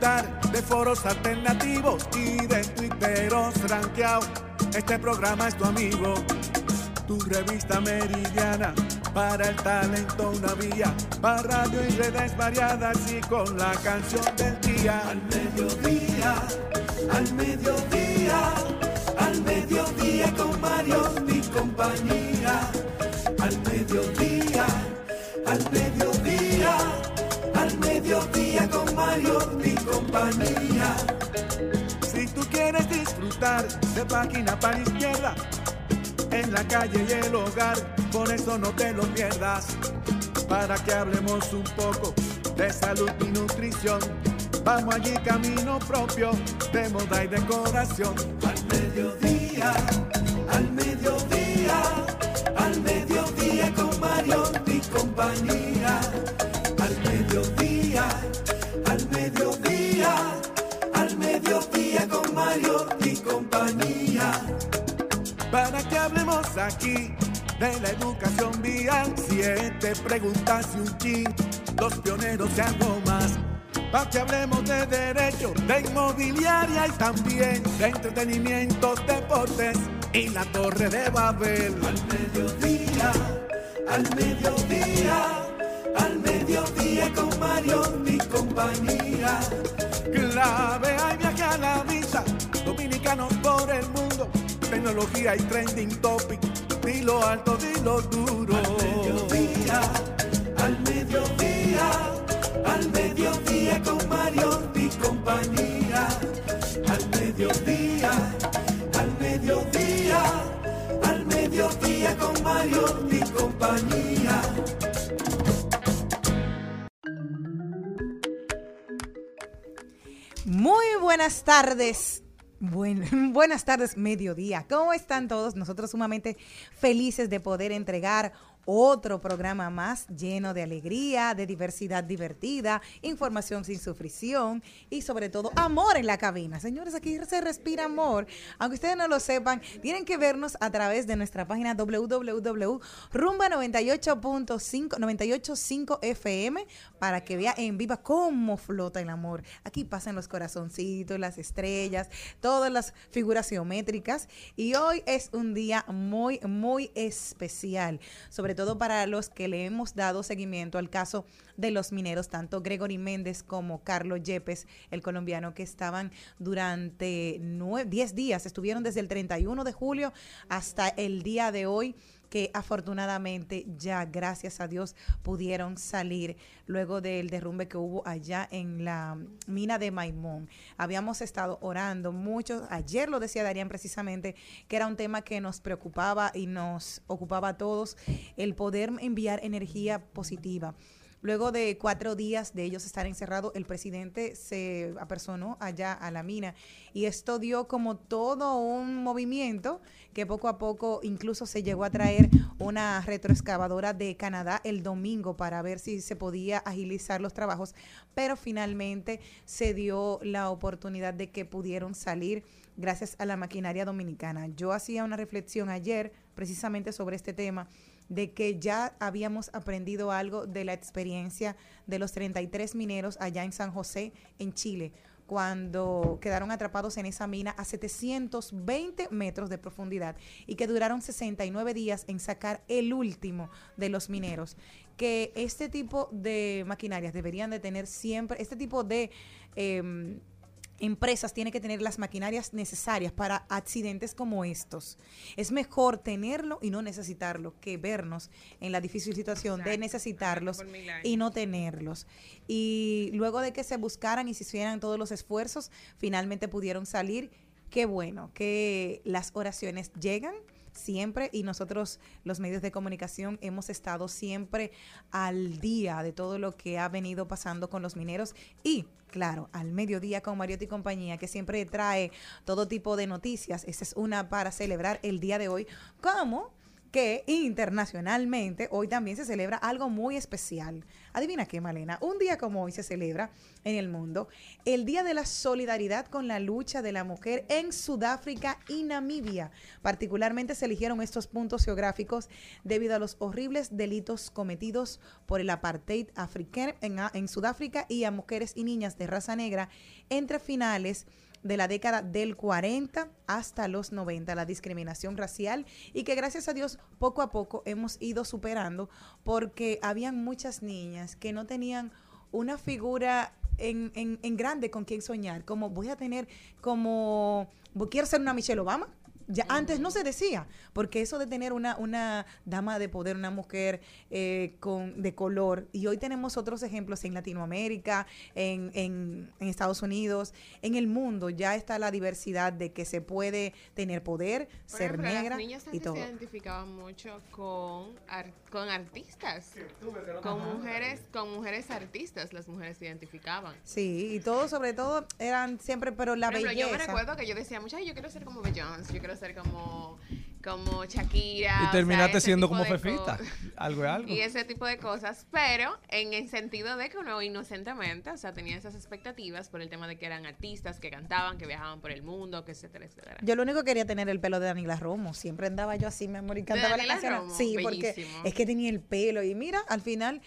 De foros alternativos y de tuiteros rankeados, este programa es tu amigo. Tu revista meridiana para el talento una vía, para radio y redes variadas y con la canción del día. Al mediodía, al mediodía, al mediodía con Mario y compañía. Al mediodía, al mediodía, al mediodía con Compañía. Si tú quieres disfrutar de página para izquierda, en la calle y el hogar, por eso no te lo pierdas, para que hablemos un poco de salud y nutrición. Vamos allí camino propio, de moda y decoración. Al mediodía, al mediodía, al mediodía con Mario y compañía. Y compañía para que hablemos aquí de la educación vial. Siete preguntas y un chin, los pioneros y algo más. Para que hablemos de derecho, de inmobiliaria y también de entretenimiento, deportes y la torre de Babel. Al mediodía, al mediodía, mediodía con Mario y compañía. Clave, hay viaje a la vista, dominicanos por el mundo tecnología y trending topic. Dilo alto, dilo duro. Al mediodía, al mediodía, al mediodía con Mario y compañía. Al mediodía, al mediodía, al mediodía con Mario y compañía. Muy buenas tardes. Buen, buenas tardes, mediodía. ¿Cómo están todos? Nosotros sumamente felices de poder entregar otro programa más lleno de alegría, de diversidad divertida, información sin sufrición y sobre todo amor en la cabina. Señores, aquí se respira amor. Aunque ustedes no lo sepan, tienen que vernos a través de nuestra página www.rumba98.5 985 FM para que vea en viva cómo flota el amor. Aquí pasan los corazoncitos, las estrellas, todas las figuras geométricas y hoy es un día muy muy especial, todo para los que le hemos dado seguimiento al caso de los mineros, tanto Gregory Méndez como Carlos Yepes, el colombiano, que estaban durante 10 días, estuvieron desde el 31 de julio hasta el día de hoy que afortunadamente ya, gracias a Dios, pudieron salir luego del derrumbe que hubo allá en la mina de Maimón. Habíamos estado orando mucho, ayer lo decía Darían precisamente, que era un tema que nos preocupaba y nos ocupaba a todos, el poder enviar energía positiva. Luego de cuatro días de ellos estar encerrados, el presidente se apersonó allá a la mina y esto dio como todo un movimiento que poco a poco incluso se llegó a traer una retroexcavadora de Canadá el domingo para ver si se podía agilizar los trabajos, pero finalmente se dio la oportunidad de que pudieron salir gracias a la maquinaria dominicana. Yo hacía una reflexión ayer precisamente sobre este tema de que ya habíamos aprendido algo de la experiencia de los 33 mineros allá en San José, en Chile, cuando quedaron atrapados en esa mina a 720 metros de profundidad y que duraron 69 días en sacar el último de los mineros. Que este tipo de maquinarias deberían de tener siempre, este tipo de... Eh, empresas tienen que tener las maquinarias necesarias para accidentes como estos. Es mejor tenerlo y no necesitarlo que vernos en la difícil situación de necesitarlos y no tenerlos. Y luego de que se buscaran y se hicieran todos los esfuerzos, finalmente pudieron salir qué bueno que las oraciones llegan siempre y nosotros los medios de comunicación hemos estado siempre al día de todo lo que ha venido pasando con los mineros y claro, al mediodía con Mariotti y compañía que siempre trae todo tipo de noticias. Esa es una para celebrar el día de hoy como que internacionalmente hoy también se celebra algo muy especial. Adivina qué, Malena, un día como hoy se celebra en el mundo el Día de la Solidaridad con la lucha de la mujer en Sudáfrica y Namibia. Particularmente se eligieron estos puntos geográficos debido a los horribles delitos cometidos por el apartheid africano en, Sudáfrica y a mujeres y niñas de raza negra entre finales la década del 40 hasta los 90, la discriminación racial y que gracias a Dios poco a poco hemos ido superando porque habían muchas niñas que no tenían una figura en, en, en grande con quien soñar, como voy a tener como, quiero ser una Michelle Obama, ya antes no se decía, porque eso de tener una, una dama de poder, una mujer eh, con, de color, y hoy tenemos otros ejemplos en Latinoamérica, en, en, en, Estados Unidos, en el mundo, ya está la diversidad de que se puede tener poder, Por ser ejemplo, negra Las niñas y todo. se identificaban mucho con, ar- con artistas, con mujeres, con mujeres artistas, las mujeres se identificaban. Sí, y todo, sobre todo, eran siempre, pero la Por ejemplo, belleza. yo me recuerdo que yo decía "Ay, yo quiero ser como Beyoncé, yo quiero ser como, como Shakira. Y terminaste siendo como Fefita. Algo es algo. Y ese tipo de cosas, pero en el sentido de que uno inocentemente, o sea, tenía esas expectativas por el tema de que eran artistas, que cantaban, que viajaban por el mundo, que etcétera, etcétera. Yo lo único que quería tener el pelo de Daniela Romo. Siempre andaba yo así, mi amor, y cantaba la Daniela canción. Sí, porque es que tenía el pelo. Y mira, al final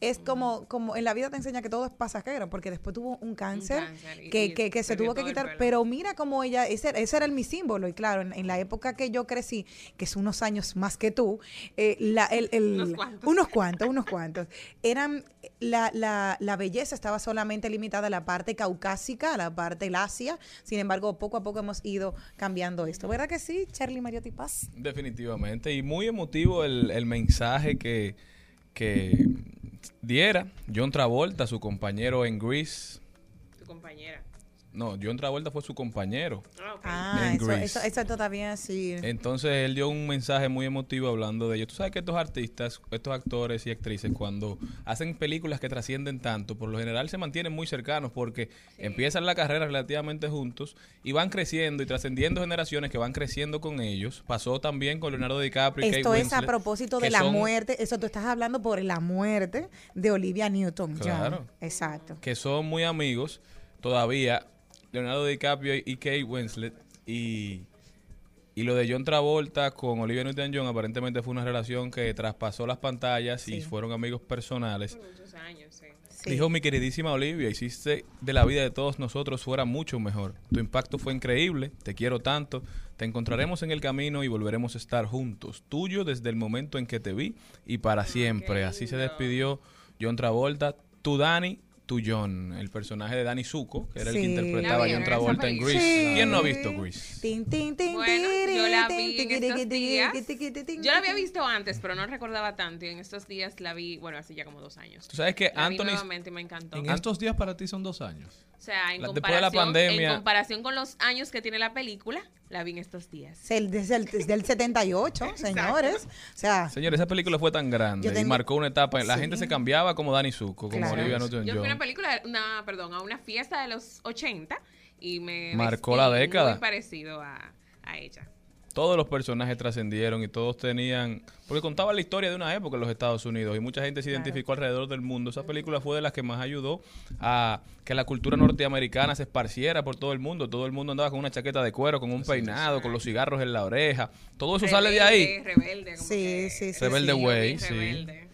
es como, como en la vida te enseña que todo es pasajero, porque después tuvo un cáncer, cáncer y- que, y que, que se tuvo que quitar. Pero mira cómo ella, ese, ese era el mi símbolo. Y claro, en, en la época que yo crecí, que es unos años más que tú, eh, la, el, el- Unos cuantos. unos cuantos, unos cuantos, eran, la, la, la belleza estaba solamente limitada a la parte caucásica, a la parte lacia. Sin embargo, poco a poco hemos ido cambiando esto. ¿Verdad que sí, Charlie Mariotti Paz? Definitivamente. Y muy emotivo el, el mensaje que, que diera John Travolta, su compañero en Grease. Tu compañera. No, John Travolta fue su compañero. Ah, ok. Ah, En eso, eso, eso todavía sí. Entonces él dio un mensaje muy emotivo hablando de ello. Tú sabes que estos artistas, estos actores y actrices, cuando hacen películas que trascienden tanto, por lo general se mantienen muy cercanos porque empiezan la carrera relativamente juntos y van creciendo y trascendiendo generaciones que van creciendo con ellos. Pasó también con Leonardo DiCaprio y Esto Kate es a propósito de la son- muerte. Eso tú estás hablando por la muerte de Olivia Newton-John. Claro. Exacto. que son muy amigos todavía, Leonardo DiCaprio y Kate Winslet, y, y lo de John Travolta con Olivia Newton-John aparentemente fue una relación que traspasó las pantallas y fueron amigos personales. Por muchos años, sí. Sí. Dijo mi queridísima Olivia, hiciste de la vida de todos nosotros fuera mucho mejor. Tu impacto fue increíble, te quiero tanto, te encontraremos en el camino y volveremos a estar juntos. Tuyo desde el momento en que te vi y para siempre. Así se despidió John Travolta, tu Dani, tu John, el personaje de Danny Zuko, que era el que Sí. interpretaba ¿La a John Travolta en? Grease. Sí. ¿Quién no ha visto Grease? Bueno, yo la vi en estos días. Yo la había visto antes, pero no recordaba tanto. Y en estos días la vi, bueno, hace ya como dos años. Tú sabes que La vi Anthony... nuevamente y me encantó. En estos días para ti son dos años. O sea, en La- después de comparación, la pandemia- en comparación con los años que tiene la película, la vi en estos días. Desde el, desde el 78, señores. O sea, Señores, esa película fue tan grande Yo y marcó una etapa. La Sí. gente se cambiaba como Danny Zuko, como Claro. Olivia Yo fui a una Newton-John. película, una, perdón, a una fiesta de los 80 y me Marcó la década. Muy parecido a, a ella. Todos los personajes trascendieron y todos tenían porque contaba la historia de una época en los Estados Unidos y mucha gente se identificó alrededor del mundo esa película fue de las que más ayudó a que la cultura norteamericana se esparciera por todo el mundo todo el mundo andaba con una chaqueta de cuero con un peinado con los cigarros en la oreja todo eso sale de ahí Rebelde, Rebelde, como Sí, que- sí, sí. Rebelde sí. Way, bien sí.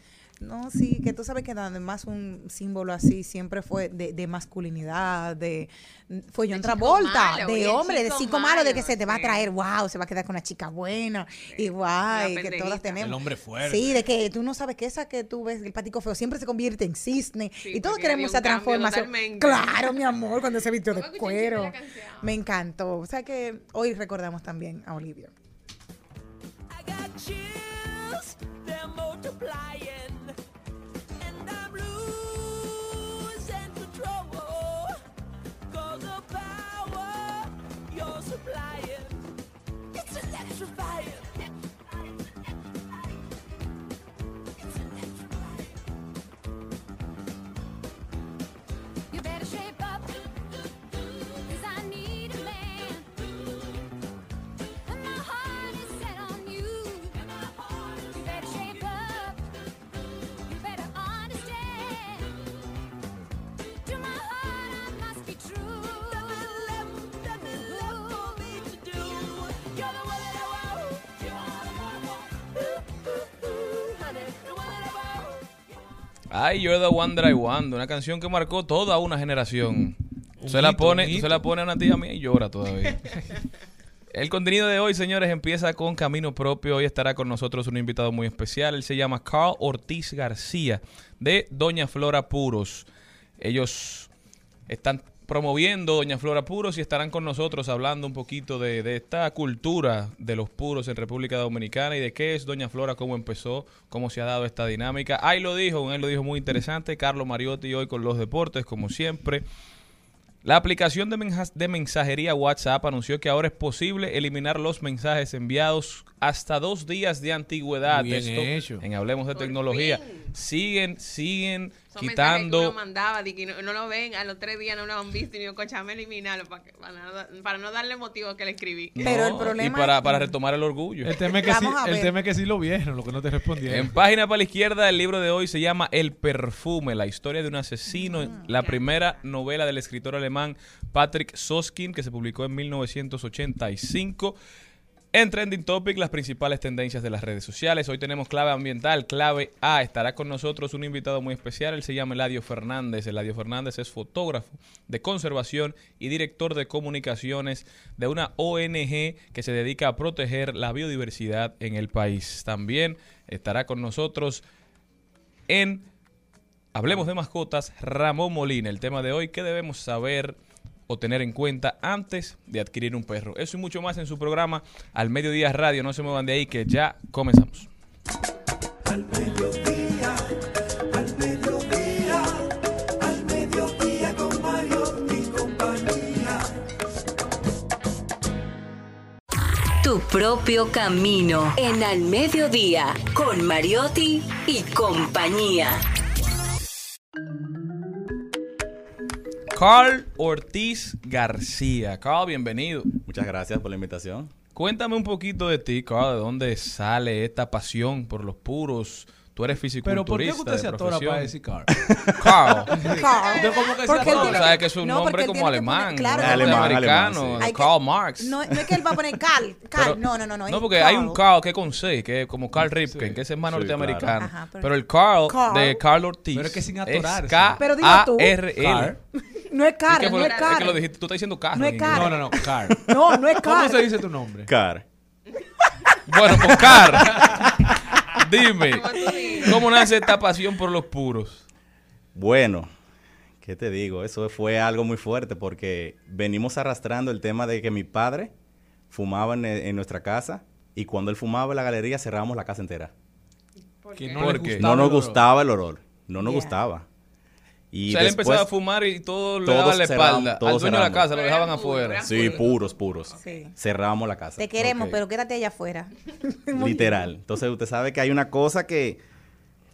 No, sí, que tú sabes que además un símbolo así siempre fue de, de masculinidad, de fue John chico Travolta, malo, de hombre, de chico malo, de que se te va a sí. traer, wow, se va a quedar con una chica buena, y guay, que todas tenemos. El hombre fuerte. Sí, de que tú no sabes que esa que tú ves, el patico feo, siempre se convierte en cisne, Sí, y todos queremos esa transformación. totalmente. Claro, mi amor, cuando se vistió de ¿Cómo escuché un chisme de cuero. Me encantó. O sea que hoy recordamos también a Olivia. I got chills, they're multiplying, Ay, You're the One That I Want, una canción que marcó toda una generación. Se la pone, se la pone a una tía mía y llora todavía. El contenido de hoy, señores, empieza con Camino Propio. Hoy estará con nosotros un invitado muy especial. Él se llama Carl Ortiz García, de Doña Flora Puros. Ellos están promoviendo Doña Flora Puros y estarán con nosotros hablando un poquito de, de esta cultura de los puros en República Dominicana y de qué es Doña Flora, cómo empezó, cómo se ha dado esta dinámica. Ahí lo dijo, él lo dijo muy interesante, Carlos Mariotti hoy con los deportes, como siempre. La aplicación de, menja- de mensajería WhatsApp anunció que ahora es posible eliminar los mensajes enviados hasta dos días de antigüedad. Muy bien Esto hecho. En Hablemos de Por Tecnología. fin. Siguen, siguen Son mensajes que quitando... uno mandaba de que no, no lo ven, a los tres días no lo han visto y ni cochame eliminarlo para, que- para, no, para no darle motivo que le escribí. Pero el problema Y para, es- para retomar el orgullo. El tema es que, sí, a el tema es que sí lo vieron, lo que no te respondieron. En página para la izquierda, el libro de hoy se llama El perfume, la historia de un asesino, la primera novela del escritor alemán Patrick Soskin, que se publicó en 1985. En Trending Topic, las principales tendencias de las redes sociales. Hoy tenemos clave ambiental, clave A. Estará con nosotros un invitado muy especial. Él se llama Eladio Fernández. Eladio Fernández es fotógrafo de conservación y director de comunicaciones de una ONG que se dedica a proteger la biodiversidad en el país. También estará con nosotros en Hablemos de mascotas, Ramón Molina. El tema de hoy, ¿qué debemos saber o tener en cuenta antes de adquirir un perro? Eso y mucho más en su programa Al Mediodía Radio. No se muevan de ahí que ya comenzamos. Al mediodía, al mediodía, al mediodía con Mario y compañía. Tu propio camino en Al Mediodía con Mariotti y compañía. Carl Ortiz García. Carl, bienvenido. Muchas gracias por la invitación. Cuéntame un poquito de ti, Carl. ¿De dónde sale esta pasión por los puros? Tú eres Pero ¿por qué fisiculturista usted se atora para decir car? Carl. Carl. ¿De cómo que se Porque él atora? tiene que- que es un no, nombre como alemán, poner- claro, Alemán, americano, que- Karl Marx. No, no es que él va a poner Carl. Carl, Pero- no, no, no. No, No, porque hay un Carl. Carl que es con C, que es como Carl Ripken, que ese es más Sí, norteamericano. claro. Ajá, pero- pero, el Carl, Carl. de Carl Ortiz Pero es que sin es atorarse. Pero dilo tú. K-A-R-L. No es ¿Y Carl, qué fue no es Es que lo Carl. dijiste, tú estás diciendo Carl. No es. No, no, no, car. No, no es ¿Cómo Carl. se dice tu nombre? Car. Bueno, pues Carl, dime. ¿cómo nace esta pasión por los puros? Bueno, ¿qué te digo? Eso fue algo muy fuerte porque venimos arrastrando el tema de que mi padre fumaba en, en nuestra casa y cuando él fumaba en la galería cerrábamos la casa entera. ¿Por qué? no ¿Por les qué? gustaba No nos gustaba el olor, no nos gustaba. Y o sea, él después- empezaba a fumar y todo le todos daban la espalda. cerramos, Al todos dueño de la casa lo dejaban afuera. Sí, puros, puros. Sí. Cerramos la casa. Te queremos, pero quédate allá afuera. Literal. Entonces usted sabe que hay una cosa que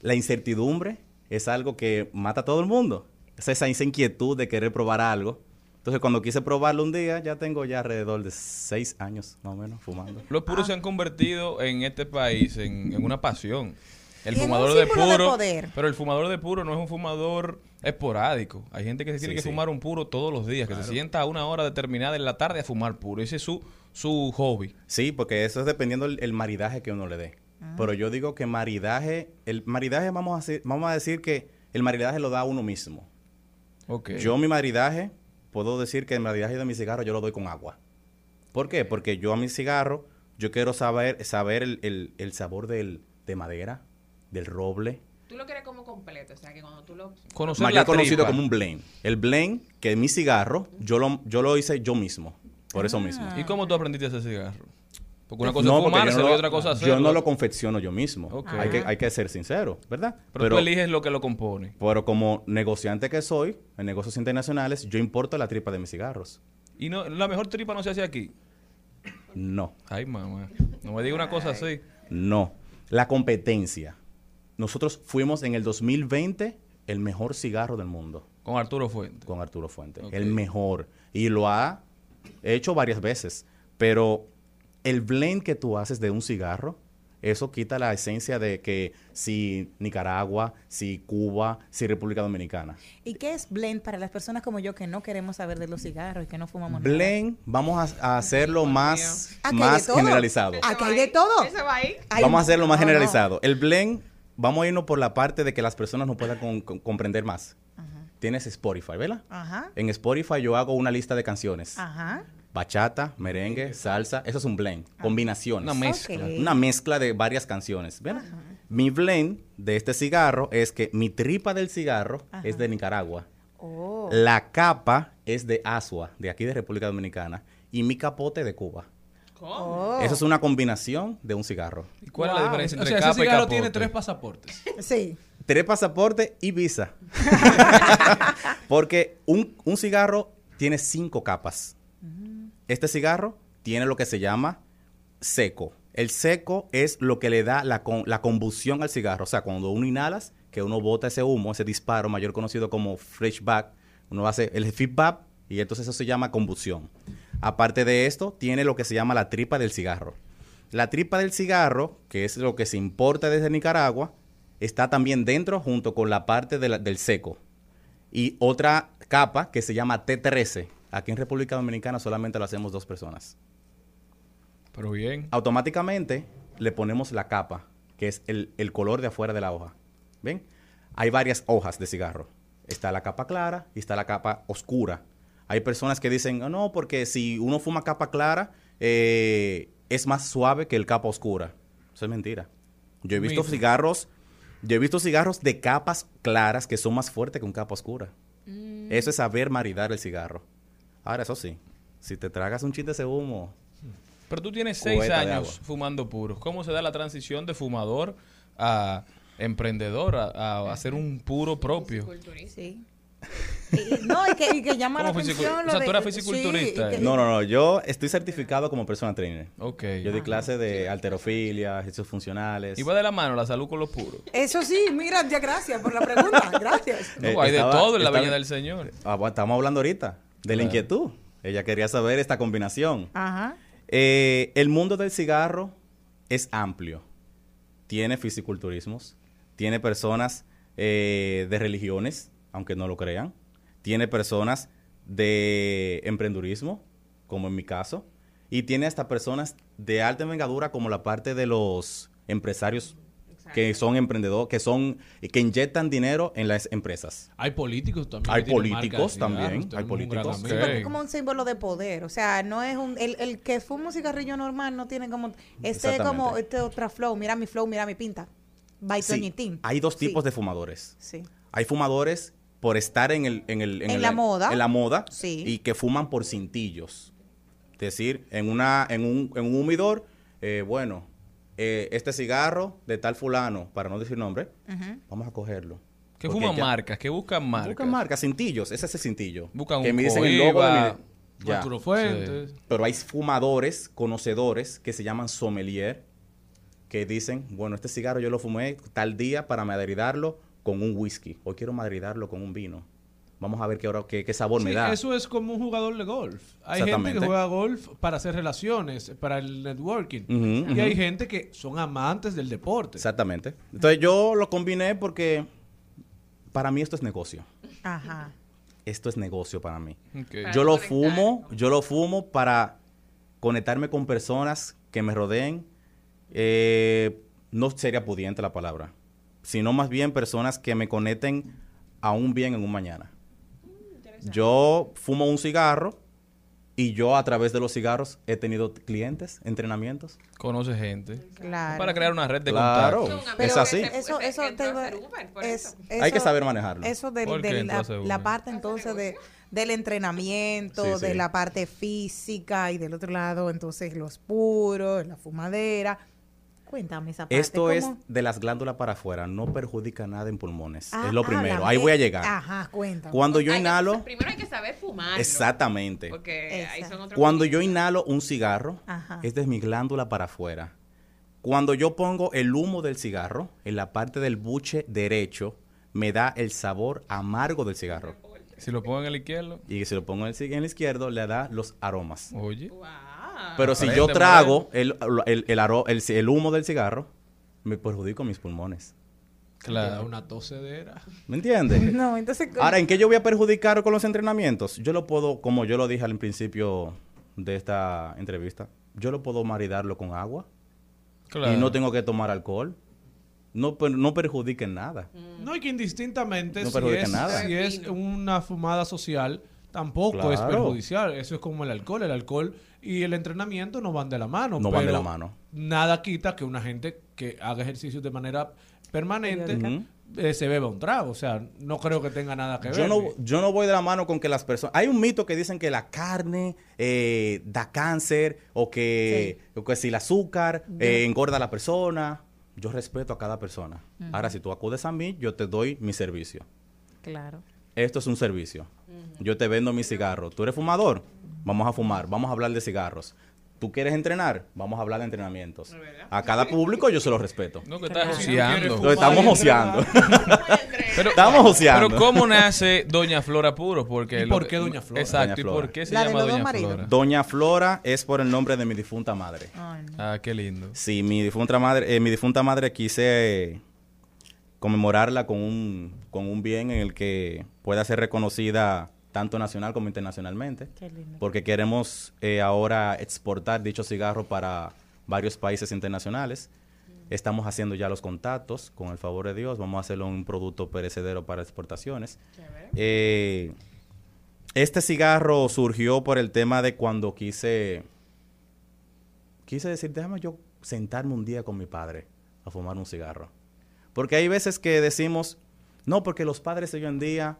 la incertidumbre es algo que mata a todo el mundo. Es esa, esa inquietud de querer probar algo. Entonces cuando quise probarlo un día, ya tengo ya alrededor de seis años más o menos fumando. Los puros se han convertido en este país en, en una pasión. El fumador de puro, poder. pero el fumador de puro no es un fumador esporádico. Hay gente que se tiene Sí, que sí. fumar un puro todos los días, que se sienta a una hora determinada en la tarde a fumar puro. Ese es su, su hobby. Sí, porque eso es dependiendo el, el maridaje que uno le dé. Pero yo digo que maridaje, el maridaje vamos a, decir, vamos a decir que el maridaje lo da uno mismo. Ok. Yo mi maridaje, puedo decir que el maridaje de mi cigarro yo lo doy con agua. ¿Por qué? Porque yo a mi cigarro, yo quiero saber, saber el, el- el sabor del, de madera, del roble. Tú lo quieres como completo, o sea, que cuando tú lo... Conocer Mayor conocido tripa. como un blend. El blend, que mi cigarro, yo lo, yo lo hice yo mismo. Por eso mismo. ¿Y cómo tú aprendiste ese cigarro? Porque una cosa No, es yo fumarse no y lo- otra cosa Yo hacerlo. no lo confecciono yo mismo. Ok. Hay, que, hay que ser sincero, ¿verdad? Pero, tú eliges lo que lo compone. pero como negociante que soy, en negocios internacionales, yo importo la tripa de mis cigarros. Y no, la mejor tripa no se hace aquí. No, Ay, mamá. No me diga una cosa así. no. La competencia. Nosotros fuimos en el 2020 el mejor cigarro del mundo Con Arturo Fuente. con Arturo Fuente. El mejor. Y lo ha hecho varias veces. Pero el blend que tú haces de un cigarro, eso quita la esencia de que si Nicaragua, si Cuba, si República Dominicana. ¿Y qué es blend para las personas como yo que no queremos saber de los cigarros y que no fumamos nada? Blend, vamos a, a hacerlo más, más generalizado. Aquí hay de todo. Eso va ahí. Hay- vamos a hacerlo más no, no. generalizado. El blend, vamos a irnos por la parte de que las personas no puedan con- con- comprender más. Tienes Spotify, ¿verdad? Ajá. En Spotify yo hago una lista de canciones. Ajá. Bachata, merengue, salsa, eso es un blend, combinaciones. Una mezcla. Una mezcla de varias canciones. ¿ven? Mi blend de este cigarro es que mi tripa del cigarro es de Nicaragua. Oh. La capa es de Asua, de aquí de República Dominicana. Y mi capote de Cuba. Eso es una combinación de un cigarro. ¿Y cuál es la diferencia O entre sea, capa ese cigarro tiene tres pasaportes. Sí. Tres pasaportes y visa. Porque un, un cigarro tiene cinco capas. Este cigarro tiene lo que se llama seco. El seco es lo que le da la, con- la combustión al cigarro. O sea, cuando uno inhalas, que uno bota ese humo, ese disparo, mayor conocido como flashback, uno hace el feedback y entonces eso se llama combustión. Aparte de esto, tiene lo que se llama la tripa del cigarro. La tripa del cigarro, que es lo que se importa desde Nicaragua, está también dentro junto con la parte de la- del seco. Y otra capa que se llama T13. Aquí en República Dominicana solamente lo hacemos dos personas. Pero bien. Automáticamente le ponemos la capa, que es el, el color de afuera de la hoja. ¿Ven? Hay varias hojas de cigarro. Está la capa clara y está la capa oscura. Hay personas que dicen, "Ah, no, porque si uno fuma capa clara, eh, es más suave que el capa oscura. Eso es mentira. Yo he visto cigarros, yo he visto cigarros de capas claras que son más fuertes que un capa oscura. Eso es saber maridar el cigarro. Ahora, eso sí, si te tragas un chiste de ese humo, Pero tú tienes seis años fumando puros. ¿Cómo se da la transición de fumador a emprendedor, a, a hacer un puro propio? Sí. Y- no, y que, y que llama la ¿Cómo fisicu- atención. o sea, de- tú eras fisiculturista, que- eh. No, no, no. Yo estoy certificado como persona trainer. Ok. Yo di clase de alterofilia, ejercicios funcionales. Y va de la mano la salud con los puros. Eso sí, mira, ya gracias por la pregunta. Gracias. No, Eh, hay de todo en la estaba- Viña del Señor. Ah, estamos hablando ahorita de la inquietud. Ella quería saber esta combinación. Ajá. Eh, el mundo del cigarro es amplio. Tiene fisiculturismos, tiene personas eh, de religiones, aunque no lo crean. Tiene personas de emprendurismo, como en mi caso. Y tiene hasta personas de alta envergadura, como la parte de los empresarios que son emprendedores, que son, que inyectan dinero en las empresas. Hay políticos también. Hay políticos también, hay políticos. Sí, porque es como un símbolo de poder. O sea, no es un. El, el que fuma un cigarrillo normal no tiene como. Este es como. Este otra flow. Mira mi flow, mira mi pinta. By Sí, hay dos tipos Sí, de fumadores. Sí. Hay fumadores por estar en el en, el, En el- la moda. en la moda Sí. y que fuman por cintillos. Es decir, en una en un, en un humidor, eh, bueno, eh, este cigarro de tal fulano, para no decir nombre, vamos a cogerlo. Que fuman ya- marcas, que buscan marcas. Buscan marcas, cintillos, ese es el cintillo. Buscan que un me dicen el logo de mi- Ya. Fuentes. Pero hay fumadores, conocedores, que se llaman sommelier, que dicen, bueno, este cigarro yo lo fumé tal día para madridarlo con un whisky. Hoy quiero madridarlo con un vino. Vamos a ver qué, hora- qué, qué sabor me da. eso es como un jugador de golf. Hay gente que juega golf para hacer relaciones, para el networking. Y hay gente que son amantes del deporte. Exactamente. Entonces yo lo combiné porque para mí esto es negocio. Ajá. Esto es negocio para mí. Para Yo lo conectar. fumo, yo lo fumo para conectarme con personas que me rodeen. Eh, no sería pudiente la palabra, sino más bien personas que me conecten a un bien en un mañana. Yo fumo un cigarro y yo a través de los cigarros he tenido clientes, entrenamientos. Conoce gente. Claro. Para crear una red de Claro, contactos. es Pero así. Eso, es-. Hay que saber manejarlo. Eso del- ¿Por qué de la, parte entonces de, del entrenamiento, Sí, sí. de la parte física y del otro lado entonces los puros, la fumadera. Cuéntame esa parte. Esto es de las glándulas para afuera, no perjudica nada en pulmones. Ah, es lo primero. Ahí voy a llegar. Ajá, cuéntame. Cuando yo Hay que- inhalo, primero hay que saber fumar. exactamente. Porque ahí son otros Cuando yo inhalo un cigarro, Ajá. es de mi glándula para afuera. Cuando yo pongo el humo del cigarro en la parte del buche derecho, me da el sabor amargo del cigarro. Si lo pongo en el izquierdo, Y si lo pongo en el, en el izquierdo, le da los aromas. oye. Pero si yo trago el, el, el aro- el- el humo del cigarro, me perjudico mis pulmones. Claro. una tosedera. ¿Me entiendes? No, entonces. Ahora, ¿en qué yo voy a perjudicar con los entrenamientos? Yo lo puedo, como yo lo dije al principio de esta entrevista, yo lo puedo maridarlo con agua Claro. y no tengo que tomar alcohol. No, per- no perjudiquen nada. No, y que indistintamente, No si, es, nada. si es una fumada social, tampoco es perjudicial. Eso es como el alcohol. El alcohol y el entrenamiento no van de la mano. No van de la mano. Nada quita que una gente que haga ejercicios de manera permanente eh, se beba un trago. O sea, no creo que tenga nada que ver. Yo no, yo no voy de la mano con que las personas... Hay un mito que dicen que la carne eh, da cáncer o que, o que si el azúcar eh, engorda a la persona. Yo respeto a cada persona. Ahora, si tú acudes a mí, yo te doy mi servicio. Claro. Esto es un servicio. Yo te vendo mi cigarro. ¿Tú eres fumador? Vamos a fumar. Vamos a hablar de cigarros. ¿Tú quieres entrenar? Vamos a hablar de entrenamientos. A cada público yo se lo respeto. No, que estás joseando. Lo estamos joseando. Pero, Estamos joseando. Pero ¿cómo nace Doña Flora Puro? Porque ¿Y lo- por qué Doña Flora? Exacto, Doña ¿y Flora. por qué se La llama Doña maridos. Flora? Doña Flora es por el nombre de mi difunta madre. Ay, no. Ah, qué lindo. Sí, mi difunta madre, eh, mi difunta madre quise conmemorarla con un, con un bien en el que pueda ser reconocida tanto nacional como internacionalmente. Qué lindo. Porque queremos eh, ahora exportar dicho cigarro para varios países internacionales. Estamos haciendo ya los contactos, con el favor de Dios. Vamos a hacerlo un producto perecedero para exportaciones. Eh, este cigarro surgió por el tema de cuando quise quise decir, déjame yo sentarme un día con mi padre a fumar un cigarro. Porque hay veces que decimos, no, porque los padres de hoy en día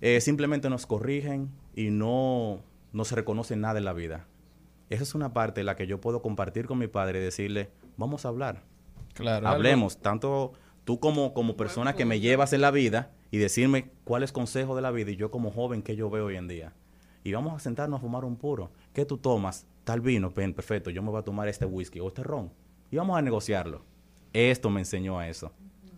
eh, simplemente nos corrigen y no, no se reconocen nada en la vida. Esa es una parte en la que yo puedo compartir con mi padre y decirle, vamos a hablar. Claro. Hablemos, tanto tú como, como persona que me llevas en la vida y decirme cuáles consejos de la vida y yo como joven que yo veo hoy en día. Y vamos a sentarnos a fumar un puro. ¿Qué tú tomas? Tal vino, pen, perfecto, yo me voy a tomar este whisky o este ron. Y vamos a negociarlo. Esto me enseñó a eso.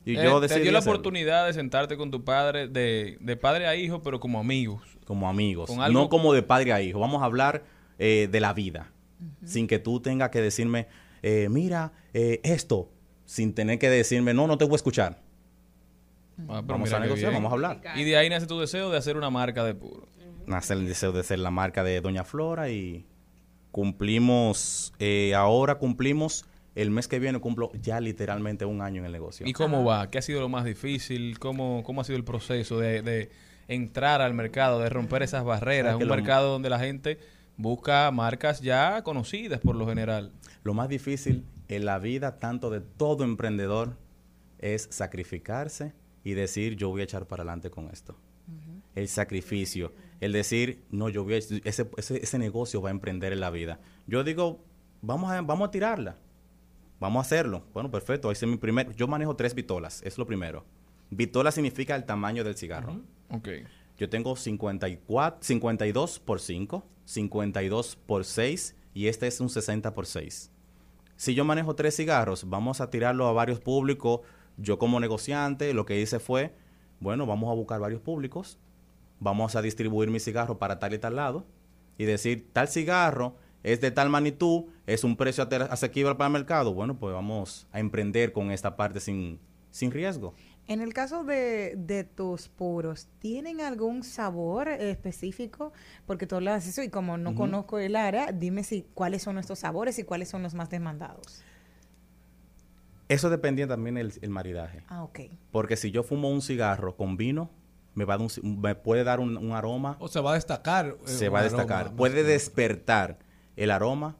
Y Eh, yo te dio la hacerlo oportunidad de sentarte con tu padre, de, de padre a hijo, pero como amigos. como amigos, con algo- no como de padre a hijo. Vamos a hablar eh, de la vida, sin que tú tengas que decirme, eh, mira, eh, esto, sin tener que decirme, no, no te voy a escuchar. Ah, pero Vamos a negociar, bien. vamos a hablar. Y de ahí nace tu deseo de hacer una marca de puro. nace el deseo de ser la marca de Doña Flora y cumplimos, eh, ahora cumplimos, el mes que viene cumplo ya literalmente un año en el negocio. ¿Y cómo va? ¿Qué ha sido lo más difícil? ¿Cómo, cómo ha sido el proceso de, de entrar al mercado, de romper esas barreras? Un mercado donde la gente busca marcas ya conocidas por lo general. Lo más difícil en la vida, tanto de todo emprendedor, es sacrificarse y decir, yo voy a echar para adelante con esto. El sacrificio, el decir, no, yo voy a, ese, ese, ese negocio va a emprender en la vida. Yo digo, vamos a, vamos a tirarla, vamos a hacerlo. Bueno, perfecto, mi primer, yo manejo tres vitolas, es lo primero. Vitola significa el tamaño del cigarro. Ok. Yo tengo 54, 52 por 5, 52 por 6 y este es un 60 por 6. Si yo manejo tres cigarros, vamos a tirarlo a varios públicos. Yo como negociante lo que hice fue, bueno, vamos a buscar varios públicos, vamos a distribuir mi cigarro para tal y tal lado y decir, tal cigarro es de tal magnitud, es un precio asequible para el mercado. Bueno, pues vamos a emprender con esta parte sin, sin riesgo. En el caso de, de tus puros, ¿tienen algún sabor específico? Porque tú hablas eso y como no conozco el área, dime si cuáles son estos sabores y cuáles son los más demandados. Eso dependía también el, el maridaje. Ah, ok. Porque si yo fumo un cigarro con vino, me, va a dar un me puede dar un, un aroma, O se va a destacar. eh, se va a destacar. Puede despertar el aroma,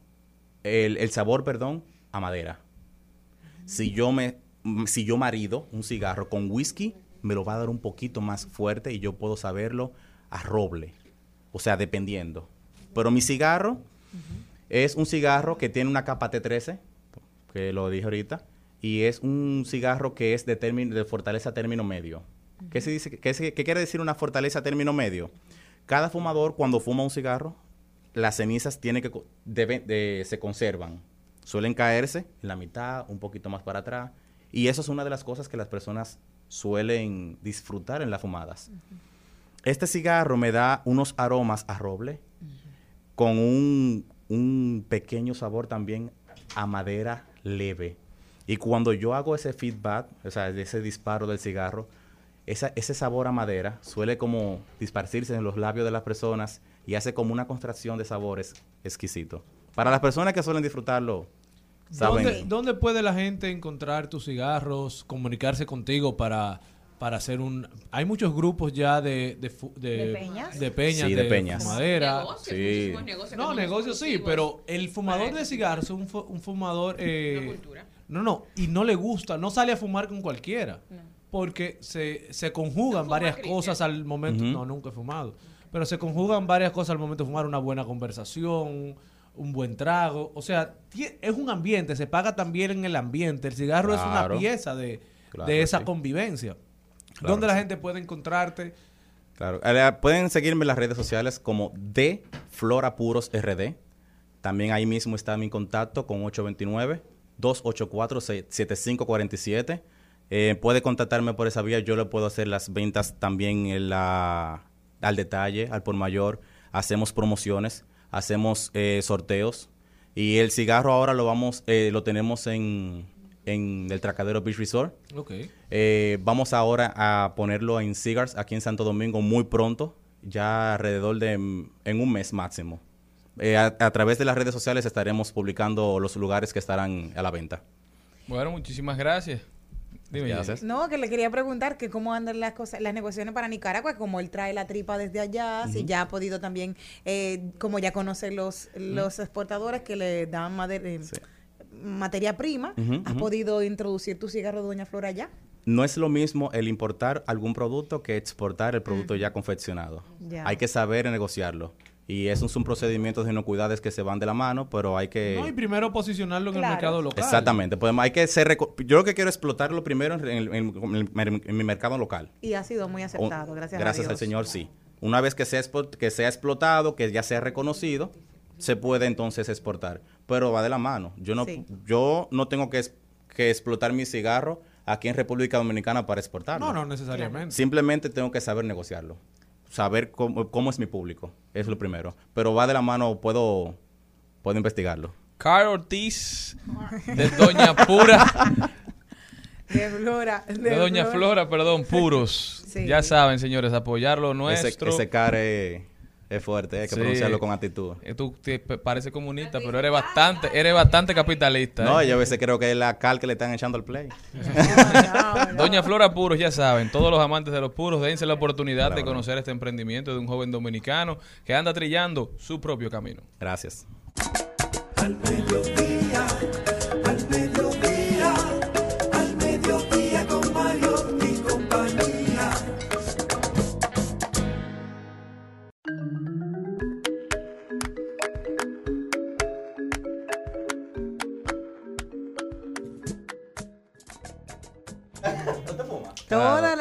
el, el sabor, perdón, a madera. Si yo me, si yo marido un cigarro con whisky, me lo va a dar un poquito más fuerte y yo puedo saberlo a roble. O sea, dependiendo. Pero mi cigarro es un cigarro que tiene una capa T13, que lo dije ahorita, y es un cigarro que es de, término, de fortaleza término medio. ¿Qué, se dice, qué, se- qué quiere decir una fortaleza término medio? Cada fumador cuando fuma un cigarro, las cenizas tienen que de- se conservan. Suelen caerse en la mitad, un poquito más para atrás. Y eso es una de las cosas que las personas suelen disfrutar en las fumadas. Este cigarro me da unos aromas a roble, con un, un pequeño sabor también a madera leve. Y cuando yo hago ese feedback, o sea, ese disparo del cigarro, esa- ese sabor a madera suele como disparcirse en los labios de las personas y hace como una contracción de sabores exquisito. Para las personas que suelen disfrutarlo, saben. ¿Dónde, dónde puede la gente encontrar tus cigarros, comunicarse contigo para, para hacer un... Hay muchos grupos ya de... De, de, ¿De peñas? De peñas, Sí, de peñas. fumadera. Negocios, Sí. No, negocios sí, pero el fumador de cigarros es un, fu- un fumador... eh, cultura. No, no, y no le gusta, no sale a fumar con cualquiera. Porque se, se conjugan ¿Tú fumas, varias cosas al momento... No, nunca he fumado. Pero se conjugan varias cosas al momento de fumar una buena conversación, un buen trago. O sea, es un ambiente, se paga también en el ambiente. El cigarro es una pieza de, Claro de esa sí. convivencia. Claro ¿Dónde la sí. gente puede encontrarte? Claro. Eh, Pueden seguirme en las redes sociales como de Flora Puros RD. También ahí mismo está mi contacto con 829-284-7547. Eh, puede contactarme por esa vía. Yo le puedo hacer las ventas también en la, al detalle, al por mayor. Hacemos promociones, hacemos eh, sorteos. Y el cigarro ahora lo vamos, eh, lo tenemos en, en el Tracadero Beach Resort. Ok. Eh, vamos ahora a ponerlo en Cigars aquí en Santo Domingo muy pronto, ya alrededor de mm, en un mes máximo. Eh, a, a través de las redes sociales estaremos publicando los lugares que estarán a la venta. Bueno, muchísimas gracias. Dime, ¿Qué haces? No, que le quería preguntar que cómo andan las cosas, las negociaciones para Nicaragua, como él trae la tripa desde allá, si ya ha podido también, eh, como ya conoce los, los exportadores que le dan madera- eh, Sí. materia prima, Ujú, ¿has podido introducir tu cigarro de Doña Flora allá? No es lo mismo el importar algún producto que exportar el producto ya confeccionado. Hay que saber negociarlo. Y eso es un procedimiento de inocuidades que se van de la mano, pero hay que... No, y primero posicionarlo en Claro. el mercado local. Exactamente. Podemos, hay que ser... Yo lo que quiero es explotarlo primero en, mi mercado local. Y ha sido muy aceptado, O- gracias, gracias a al Dios. Señor, sí. Una vez que sea, que sea explotado, que ya sea reconocido, se puede entonces exportar. Pero va de la mano. Yo no, Sí. yo no tengo que, que explotar mi cigarro aquí en República Dominicana para exportarlo. No, no necesariamente. Simplemente tengo que saber negociarlo. Saber cómo, cómo es mi público. Es lo primero. Pero va de la mano, puedo, puedo investigarlo. Carl Ortiz, de Doña Pura, De Flora. de Doña Flora, perdón, puros. Sí. Ya saben, señores, apoyar lo Ese, nuestro. ese car es, es fuerte, hay que Sí. pronunciarlo con actitud. Eh, Tú te pareces comunista, pero eres bastante, eres bastante capitalista. No, ¿eh? yo a veces creo que es la cal que le están echando al play. Doña Flora Puros, ya saben, todos los amantes de los puros, dense la oportunidad de conocer este emprendimiento de un joven dominicano que anda trillando su propio camino. Gracias. Al mediodía,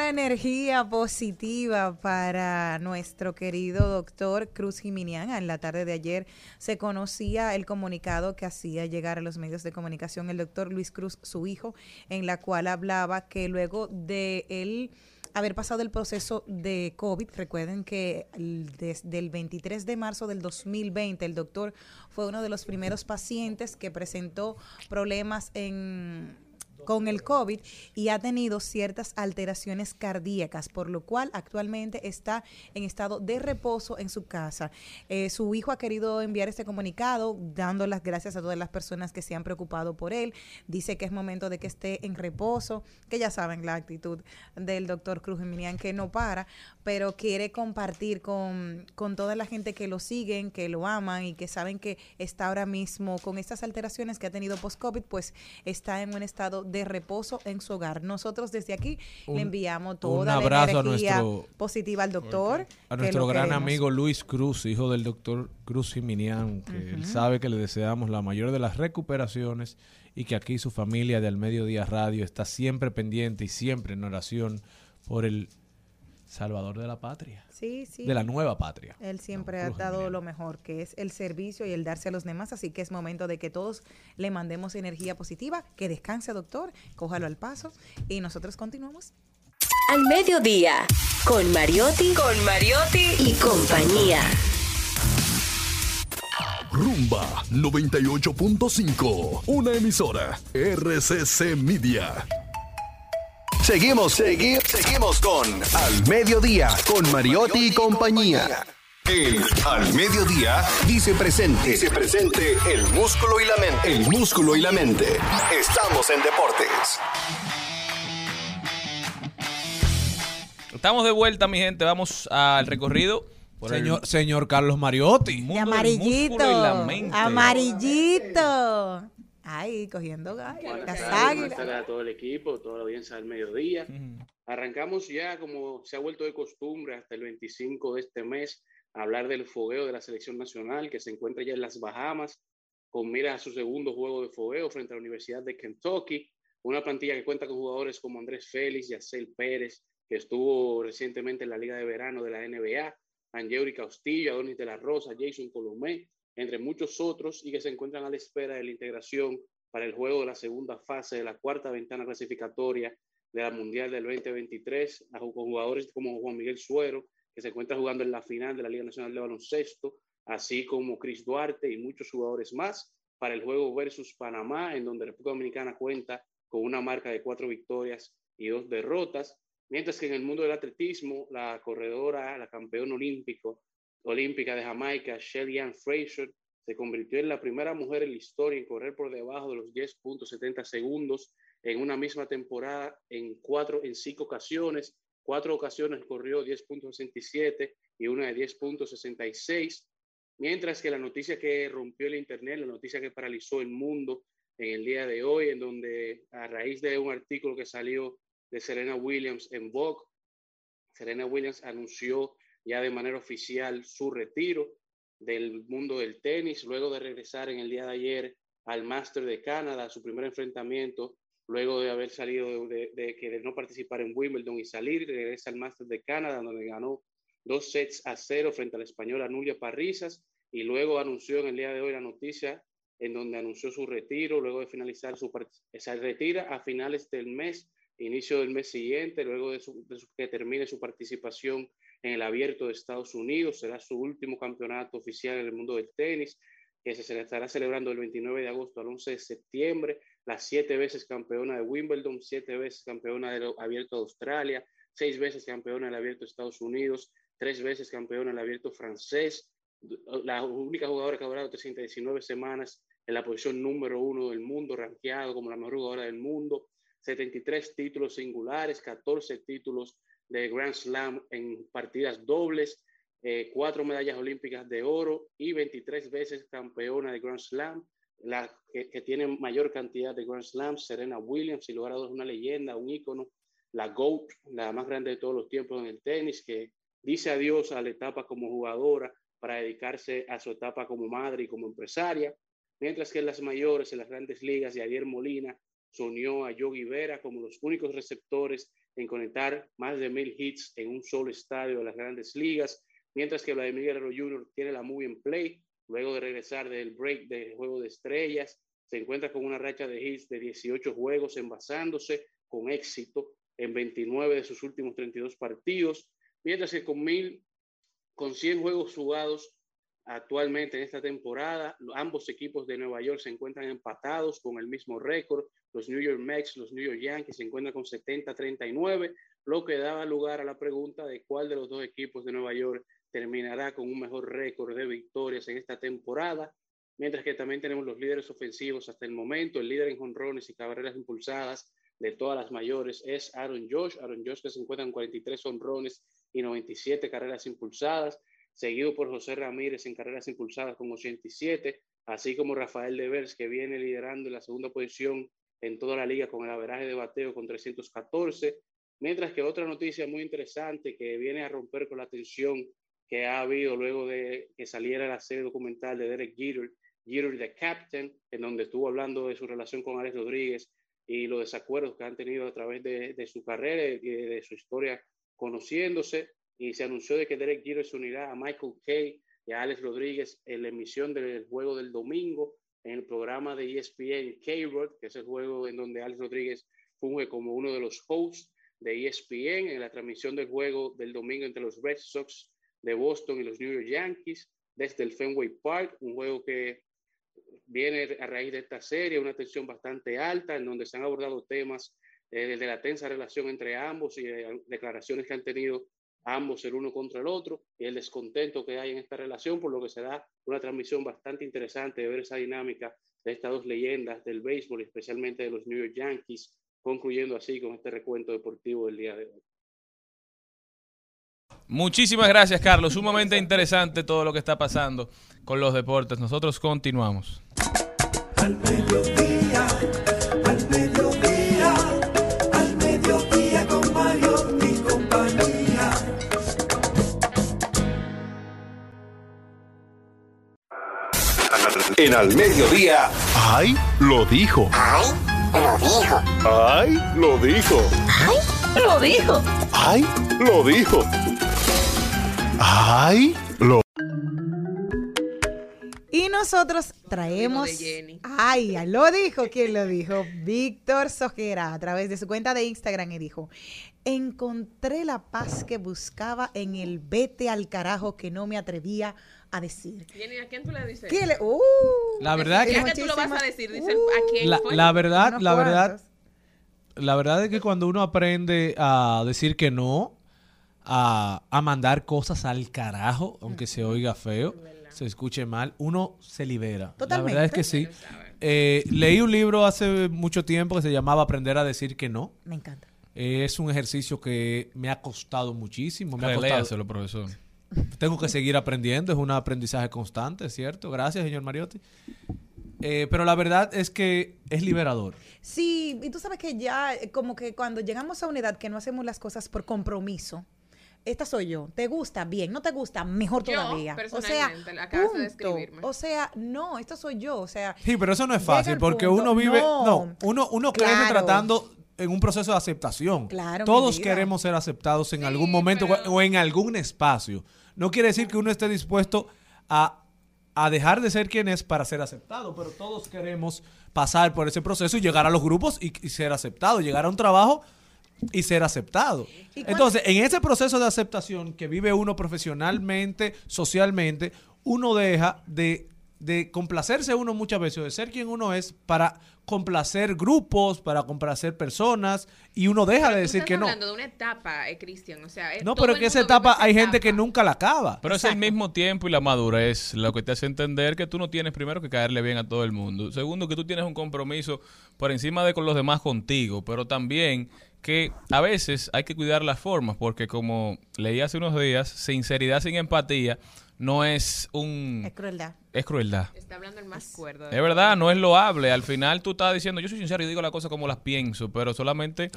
Energía positiva para nuestro querido doctor Cruz Jiminián. En la tarde de ayer se conocía el comunicado que hacía llegar a los medios de comunicación el doctor Luis Cruz, su hijo, en la cual hablaba que luego de él haber pasado el proceso de COVID, recuerden que desde el 23 de marzo del 2020 el doctor fue uno de los primeros pacientes que presentó problemas en con el COVID y ha tenido ciertas alteraciones cardíacas, por lo cual actualmente está en estado de reposo en su casa. Eh, su hijo ha querido enviar este comunicado dando las gracias a todas las personas que se han preocupado por él. Dice que es momento de que esté en reposo, que ya saben la actitud del doctor Cruz Jiménez, que no para, pero quiere compartir con, con toda la gente que lo siguen, que lo aman y que saben que está ahora mismo con estas alteraciones que ha tenido post-COVID, pues está en un estado de reposo en su hogar. Nosotros desde aquí Un- le enviamos un toda la abrazo a energía nuestro- positiva al doctor. A nuestro gran queremos. amigo Luis Cruz, hijo del doctor Cruz Jiminián, que él sabe que le deseamos la mayor de las recuperaciones y que aquí su familia de Al Mediodía Radio está siempre pendiente y siempre en oración por el Salvador de la patria, Sí, sí. de la nueva patria. Él siempre ha dado lo mejor, que es el servicio y el darse a los demás, así que es momento de que todos le mandemos energía positiva, que descanse, doctor, cójalo al paso y nosotros continuamos. Al mediodía, con Mariotti, con Mariotti y compañía. Rumba 98.5, una emisora RCC Media. Seguimos, segui- seguimos con Al Mediodía, con Mariotti y compañía. El Al Mediodía dice presente, dice presente el músculo y la mente. El músculo y la mente. Estamos en deportes. Estamos de vuelta, mi gente. Vamos al recorrido. por el Señor, Carlos Mariotti. De amarillito. músculo y la mente. Amarillito. Ay, cogiendo gallo. Las águilas. a todo el equipo, toda la audiencia del mediodía. Arrancamos ya, como se ha vuelto de costumbre, hasta el 25 de este mes, a hablar del fogueo de la selección nacional que se encuentra ya en las Bahamas, con mira a su segundo juego de fogueo frente a la Universidad de Kentucky. Una plantilla que cuenta con jugadores como Andrés Félix, Yacel Pérez, que estuvo recientemente en la Liga de Verano de la NBA, Angélica Castillo, Adonis de la Rosa, Jason Colomé, entre muchos otros, y que se encuentran a la espera de la integración para el juego de la segunda fase de la cuarta ventana clasificatoria de la Mundial del 2023, a jugadores como Juan Miguel Suero, que se encuentra jugando en la final de la Liga Nacional de Baloncesto, así como Chris Duarte y muchos jugadores más, para el juego versus Panamá, en donde República Dominicana cuenta con una marca de cuatro victorias y dos derrotas, mientras que en el mundo del atletismo, la corredora, la campeona olímpico, olímpica de Jamaica, Shelly Ann Fraser, se convirtió en la primera mujer en la historia en correr por debajo de los 10.70 segundos en una misma temporada en cuatro, en cinco ocasiones. Cuatro ocasiones corrió 10.67 y una de 10.66. Mientras que la noticia que rompió el Internet, la noticia que paralizó el mundo en el día de hoy, en donde a raíz de un artículo que salió de Serena Williams en Vogue, Serena Williams anunció ya de manera oficial su retiro del mundo del tenis, luego de regresar en el día de ayer al Master de Canadá, su primer enfrentamiento, luego de haber salido de, de- de no participar en Wimbledon y salir, regresa al Master de Canadá, donde ganó dos sets a cero frente a la española Nuria Parrizas, y luego anunció en el día de hoy la noticia en donde anunció su retiro, luego de finalizar su se retira a finales del mes, inicio del mes siguiente, luego de, que termine su participación en el Abierto de Estados Unidos, será su último campeonato oficial en el mundo del tenis, que se estará celebrando el 29 de agosto al 11 de septiembre, las siete veces campeona de Wimbledon, siete veces campeona del Abierto de Australia, seis veces campeona del Abierto de Estados Unidos, tres veces campeona del Abierto francés, la única jugadora que ha durado 319 semanas en la posición número uno del mundo, rankeado como la mejor jugadora del mundo, 73 títulos singulares, 14 títulos de Grand Slam en partidas dobles, eh, cuatro medallas olímpicas de oro y 23 veces campeona de Grand Slam, la que, tiene mayor cantidad de Grand Slams, Serena Williams, sin lugar a dudas una leyenda, un ícono, la GOAT, la más grande de todos los tiempos en el tenis, que dice adiós a la etapa como jugadora para dedicarse a su etapa como madre y como empresaria, mientras que en las mayores, en las grandes ligas, Javier Molina se unió a Yogi Vera como los únicos receptores en conectar más de mil hits en un solo estadio de las grandes ligas, mientras que Vladimir Guerrero Jr. tiene la muy en play, luego de regresar del break del juego de estrellas, se encuentra con una racha de hits de 18 juegos envasándose con éxito en 29 de sus últimos 32 partidos, mientras que con mil, con 100 juegos jugados actualmente en esta temporada, ambos equipos de Nueva York se encuentran empatados con el mismo récord, los New York Mets, los New York Yankees se encuentran con 70-39, lo que daba lugar a la pregunta de cuál de los dos equipos de Nueva York terminará con un mejor récord de victorias en esta temporada, mientras que también tenemos los líderes ofensivos hasta el momento, el líder en jonrones y carreras impulsadas de todas las mayores es Aaron Josh, Aaron Josh que se encuentra en 43 honrones y 97 carreras impulsadas, seguido por José Ramírez en carreras impulsadas con 87, así como Rafael Devers que viene liderando en la segunda posición en toda la liga con el averaje de bateo con 314. Mientras que otra noticia muy interesante que viene a romper con la tensión que ha habido luego de que saliera la serie documental de Derek Jeter, Jeter the Captain, en donde estuvo hablando de su relación con Alex Rodríguez y los desacuerdos que han tenido a través de, su carrera y de su historia conociéndose. Y se anunció de que Derek Jeter se unirá a Michael Kay y a Alex Rodríguez en la emisión del juego del domingo en el programa de ESPN K-Rod, que es el juego en donde Alex Rodríguez funge como uno de los hosts de ESPN en la transmisión del juego del domingo entre los Red Sox de Boston y los New York Yankees desde el Fenway Park, un juego que viene a raíz de esta serie, una tensión bastante alta en donde se han abordado temas eh, desde la tensa relación entre ambos y eh, declaraciones que han tenido ambos el uno contra el otro y el descontento que hay en esta relación, por lo que será una transmisión bastante interesante de ver esa dinámica de estas dos leyendas del béisbol, especialmente de los New York Yankees, concluyendo así con este recuento deportivo del día de hoy. Muchísimas gracias, Carlos. Sumamente interesante todo lo que está pasando con los deportes. Nosotros continuamos. Al mediodía, En Al Mediodía. ¡Ay! Lo dijo. ¡Ay! Lo dijo. ¡Ay! Lo dijo. ¡Ay! Lo dijo. ¡Ay! Lo dijo. ¡Ay! Lo Y nosotros traemos. Ay, ya lo dijo. ¿Quién lo dijo? Víctor Sojera, a través de su cuenta de Instagram, y dijo: Encontré la paz que buscaba en el vete al carajo que no me atrevía a decir. Jenny, ¿a quién tú le dices? ¿Qué le- uh, La verdad que que tú lo vas a decir, dice, Uh, ¿a quién la, fue? la verdad, la verdad, la verdad es que cuando uno aprende a decir que no, a, a mandar cosas al carajo, aunque se oiga feo, se escuche mal, uno se libera. La verdad es que sí. Eh, leí un libro hace mucho tiempo que se llamaba Aprender a decir que no. Me encanta. Eh, es un ejercicio que me ha costado muchísimo. Me ha costado, profesor. tengo que seguir aprendiendo, es un aprendizaje constante, ¿cierto? Gracias, señor Mariotti. Eh, pero la verdad es que es liberador. Sí, y tú sabes que ya, eh, como que cuando llegamos a una edad que no hacemos las cosas por compromiso, esta soy yo. ¿Te gusta? Bien. ¿No te gusta? Mejor Yo, todavía. O sea, de punto. describirme. O sea, no, esto soy yo. O sea, Sí, pero eso no es fácil porque punto. uno vive, No. no, uno, uno crece Claro. tratando en un proceso de aceptación. Claro, Todos queremos ser aceptados en Sí, algún momento pero- o en algún espacio. No quiere decir que uno esté dispuesto a, a dejar de ser quien es para ser aceptado, pero todos queremos pasar por ese proceso y llegar a los grupos y, y ser aceptado, llegar a un trabajo y ser aceptado. ¿Y cuán- Entonces, en ese proceso de aceptación que vive uno profesionalmente, socialmente, uno deja de, de complacerse uno muchas veces, de ser quien uno es, para complacer grupos, para complacer personas, y uno deja Pero de decir que no. hablando de una etapa, eh, Cristian. O sea, es No, pero que esa etapa esa hay gente que nunca la acaba. Pero es el mismo tiempo y la madurez lo que te hace entender que tú no tienes primero que caerle bien a todo el mundo. Segundo, que tú tienes un compromiso por encima de con los demás contigo. Pero también que a veces hay que cuidar las formas porque como leí hace unos días, sinceridad sin empatía no es un... es crueldad. Es crueldad. Está hablando el más cuerdo. de Es verdad, no es loable. Al final tú estás diciendo, yo soy sincero y digo las cosas como las pienso, pero solamente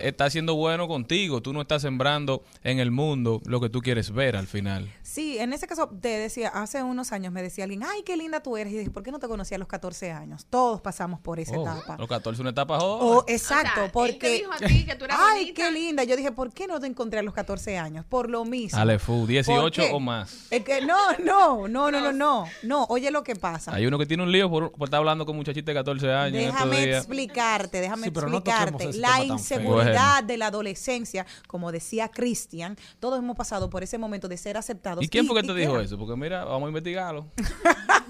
está siendo bueno contigo. Tú no estás sembrando en el mundo lo que tú quieres ver al final. Sí, en ese caso te decía, hace unos años me decía alguien, ay, qué linda tú eres. Y dije, ¿por qué no te conocí a los 14 años? Todos pasamos por esa Oh, etapa. Los 14 es una etapa Oh, joven. exacto, O sea, él te porque... dijo a ti que tú eras Ay, bonita. qué linda. Yo dije, ¿por qué no te encontré a los 14 años? Por lo mismo. Ale, fu, 18 ¿Por qué? o más. Es que no, no, no, no, no, no. No, oye lo que pasa. Hay uno que tiene un lío por, por estar hablando con muchachita de 14 años. Déjame explicarte, déjame Sí, no explicarte. la inseguridad de la adolescencia, como decía Cristian, todos hemos pasado por ese momento de ser aceptados. ¿Y quién fue que te dijo eso? Porque mira, vamos a investigarlo.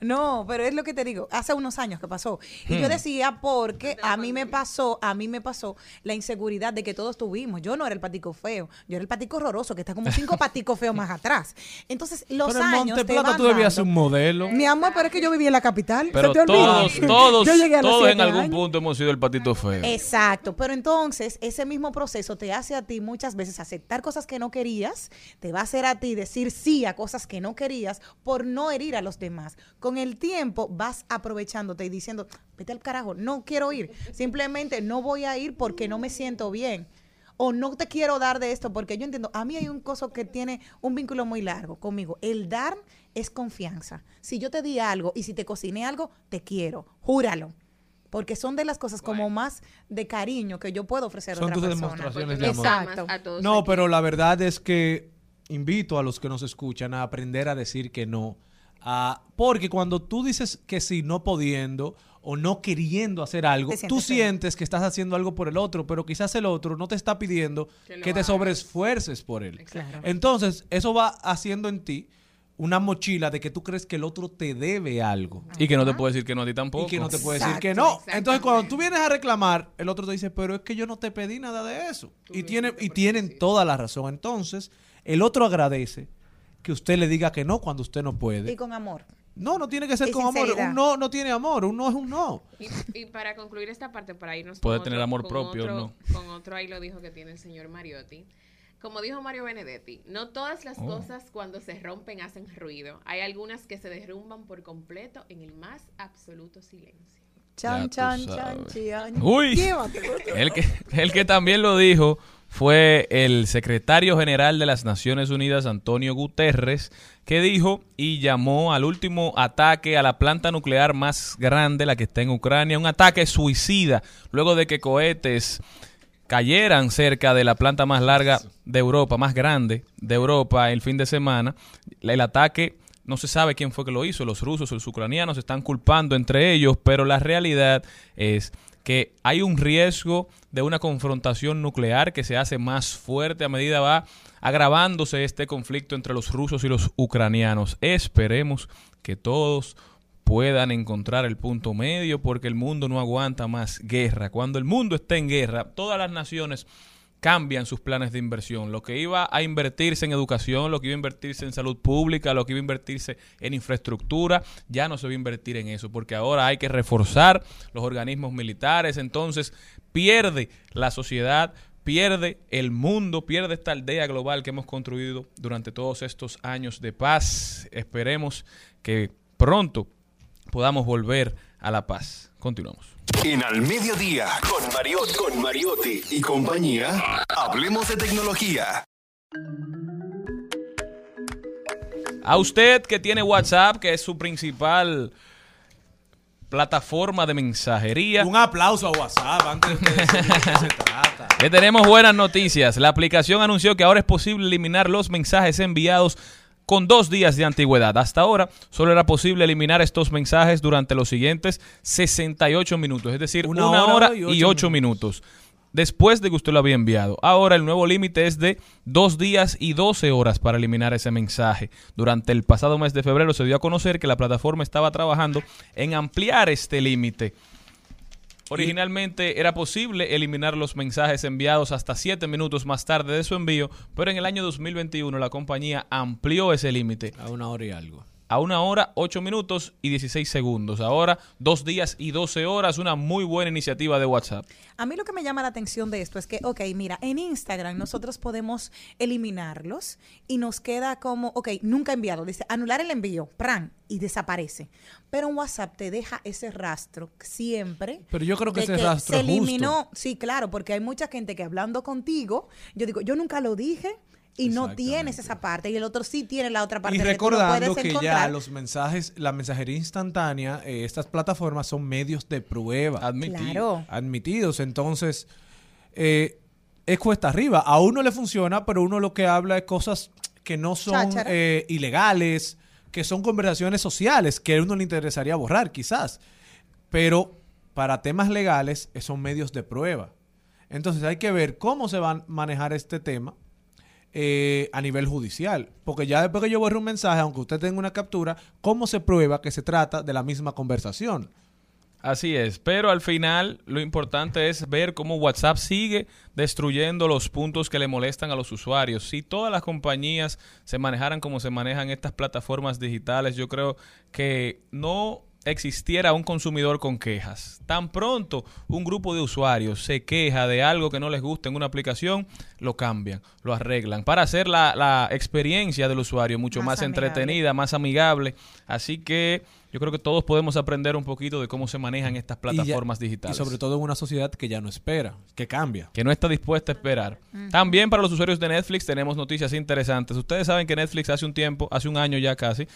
No, pero es lo que te digo, hace unos años que pasó. Y yo Hmm. decía porque a mí me pasó, a mí me pasó la inseguridad de que todos tuvimos. Yo no era el patico feo, yo era el patico horroroso, que está como cinco paticos feos más atrás. Entonces, los Pero en años Monte te Plata van tú debías dando. un modelo. Mi amor, pero es que yo vivía en la capital. ¿Se Pero te todos, todos, Yo llegué a los todos en algún años. punto hemos sido el patito feo. Exacto, pero entonces ese mismo proceso te hace a ti muchas veces aceptar cosas que no querías, te va a hacer a ti decir sí a cosas que no querías por no herir a los demás. más. Con el tiempo vas aprovechándote y diciendo, vete al carajo, no quiero ir. Simplemente no voy a ir porque no me siento bien. O no te quiero dar de esto porque yo entiendo, a mí hay un coso que tiene un vínculo muy largo conmigo. El dar es confianza. Si yo te di algo y si te cociné algo, te quiero. Júralo. Porque son de las cosas como más de cariño que yo puedo ofrecer a Son otra tus persona. demostraciones de amor. Exacto. A todos No, aquí. pero la verdad es que invito a los que nos escuchan a aprender a decir que no. Ah, porque cuando tú dices que sí, no pudiendo o no queriendo hacer algo, sientes tú feo. sientes que estás haciendo algo por el otro, pero quizás el otro no te está pidiendo Que te sobreesfuerces por él. Claro. Entonces, eso va haciendo en ti una mochila de que tú crees que el otro te debe algo. Y que no te puede decir que no a ti tampoco. Y que no te puede decir que no. Entonces, cuando tú vienes a reclamar, el otro te dice, pero es que yo no te pedí nada de eso. Y, tiene, y tienen toda la razón. Entonces, el otro agradece que usted le diga que no cuando usted no puede. Y con amor. No, no tiene que ser Y con amor. Un no no tiene amor. Un no es un no. Y, y para concluir esta parte, para irnos Puede con tener otro- amor con propio, otro- ¿no? Con otro ahí lo dijo que tiene el señor Mariotti. Como dijo Mario Benedetti, no todas las Oh. cosas cuando se rompen hacen ruido. Hay algunas que se derrumban por completo en el más absoluto silencio. Chan, chan, chan, chan. Uy. El que, el que también lo dijo fue el secretario general de las Naciones Unidas, Antonio Guterres, que dijo y llamó al último ataque a la planta nuclear más grande, la que está en Ucrania, un ataque suicida, luego de que cohetes cayeran cerca de la planta más larga de Europa, más grande de Europa el fin de semana. El ataque no se sabe quién fue que lo hizo, los rusos o los ucranianos se están culpando entre ellos, pero la realidad es que hay un riesgo de una confrontación nuclear que se hace más fuerte a medida va agravándose este conflicto entre los rusos y los ucranianos. Esperemos que todos puedan encontrar el punto medio porque el mundo no aguanta más guerra. Cuando el mundo está en guerra, todas las naciones cambian sus planes de inversión. Lo que iba a invertirse en educación, lo que iba a invertirse en salud pública, lo que iba a invertirse en infraestructura, ya no se va a invertir en eso, porque ahora hay que reforzar los organismos militares. Entonces pierde la sociedad, pierde el mundo, pierde esta aldea global que hemos construido durante todos estos años de paz. Esperemos que pronto podamos volver a la paz. Continuamos. En Al Mediodía, con Mariotti, con Mariotti y compañía, hablemos de tecnología. A usted que tiene WhatsApp, que es su principal plataforma de mensajería. Un aplauso a WhatsApp antes de decir de qué se trata. Le tenemos buenas noticias. La aplicación anunció que ahora es posible eliminar los mensajes enviados con dos días de antigüedad. Hasta ahora solo era posible eliminar estos mensajes durante los siguientes 68 minutos, es decir, Una una, hora hora, y ocho minutos. Después de que usted lo había enviado. Ahora el nuevo límite es de dos días y 12 horas para eliminar ese mensaje. Durante el pasado mes de febrero se dio a conocer que la plataforma estaba trabajando en ampliar este límite. Originalmente era posible eliminar los mensajes enviados hasta 7 minutos más tarde de su envío, pero en el año 2021 la compañía amplió ese límite A una hora y algo. A una hora, 8 minutos y 16 segundos. Ahora, dos días y 12 horas, una muy buena iniciativa de WhatsApp. A mí lo que me llama la atención de esto es que, ok, mira, en Instagram nosotros podemos eliminarlos y nos queda como, ok, nunca enviarlo. Dice, anular el envío, pran, y desaparece. Pero en WhatsApp te deja ese rastro siempre. Pero yo creo que ese rastro se justo. eliminó. Sí, claro, porque hay mucha gente que hablando contigo, yo digo, yo nunca lo dije. Y no tienes esa parte, y el otro sí tiene la otra parte. Y que tú recordando que ya los mensajes, la mensajería instantánea, eh, estas plataformas son medios de prueba. Admitido. Claro. Admitidos. Entonces, eh, es cuesta arriba. A uno le funciona, pero uno lo que habla es cosas que no son eh, ilegales, que son conversaciones sociales, que a uno le interesaría borrar, quizás. Pero para temas legales, son medios de prueba. Entonces hay que ver cómo se va a manejar este tema eh, a nivel judicial. Porque ya después que yo borre un mensaje, aunque usted tenga una captura, ¿cómo se prueba que se trata de la misma conversación? Así es, pero al final lo importante es ver cómo WhatsApp sigue destruyendo los puntos que le molestan a los usuarios. Si todas las compañías se manejaran como se manejan estas plataformas digitales, yo creo que no existiera un consumidor con quejas. Tan pronto un grupo de usuarios se queja de algo que no les gusta en una aplicación, lo cambian, lo arreglan, para hacer la, la experiencia del usuario mucho Más entretenida, más amigable. Así que yo creo que todos podemos aprender un poquito de cómo se manejan estas Y ya- plataformas Y digitales. sobre todo en una sociedad que ya no espera, que cambia. que no está dispuesta a esperar. También para los usuarios de Netflix tenemos noticias interesantes. Ustedes saben que Netflix hace un tiempo, hace un año ya casi,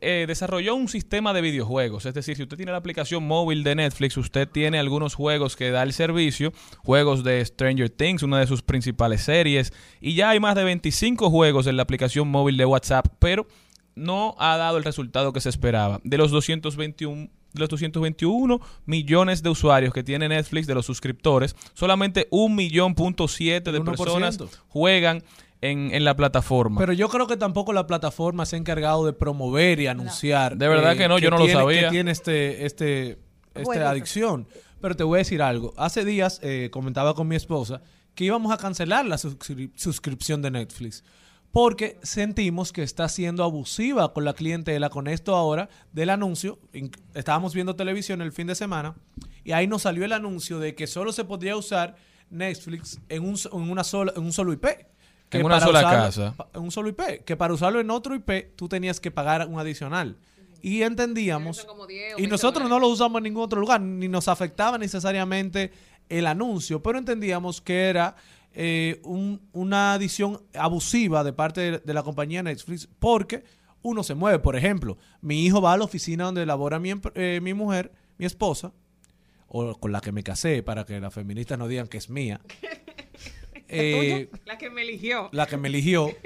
eh, desarrolló un sistema de videojuegos. Es decir, si usted tiene la aplicación móvil de Netflix, usted tiene algunos juegos que da el servicio, juegos de Stranger Things, una de sus principales series, y ya hay más de 25 juegos en la aplicación móvil de WhatsApp, pero no ha dado el resultado que se esperaba. De los 221 de los 221 millones de usuarios que tiene Netflix, de los suscriptores, solamente un millón punto siete de El 1%. personas juegan en, en la plataforma. Pero yo creo que tampoco la plataforma se ha encargado de promover y anunciar. De verdad que no, yo no lo tiene- sabía. Que tiene este, este, esta Jueguito. adicción. Pero te voy a decir algo. Hace días eh, comentaba con mi esposa que íbamos a cancelar la suscri- suscripción de Netflix. Porque sentimos que está siendo abusiva con la clientela con esto ahora del anuncio. Estábamos viendo televisión el fin de semana y ahí nos salió el anuncio de que solo se podía usar Netflix en un, en una sola, en un solo IP. Que En una para sola usarlo- casa. en un solo IP. Que para usarlo en otro IP tú tenías que pagar un adicional. Y entendíamos. Son como 10 o Y 20 nosotros no lo usamos en ningún otro lugar, ni nos afectaba necesariamente el anuncio, pero entendíamos que era eh, un- una adición abusiva de parte de, de la compañía Netflix porque uno se mueve. Por ejemplo, mi hijo va a la oficina donde labora mi, eh, mi mujer, mi esposa, o con la que me casé, para que las feministas no digan que es mía. Eh, La que me eligió. la que me eligió.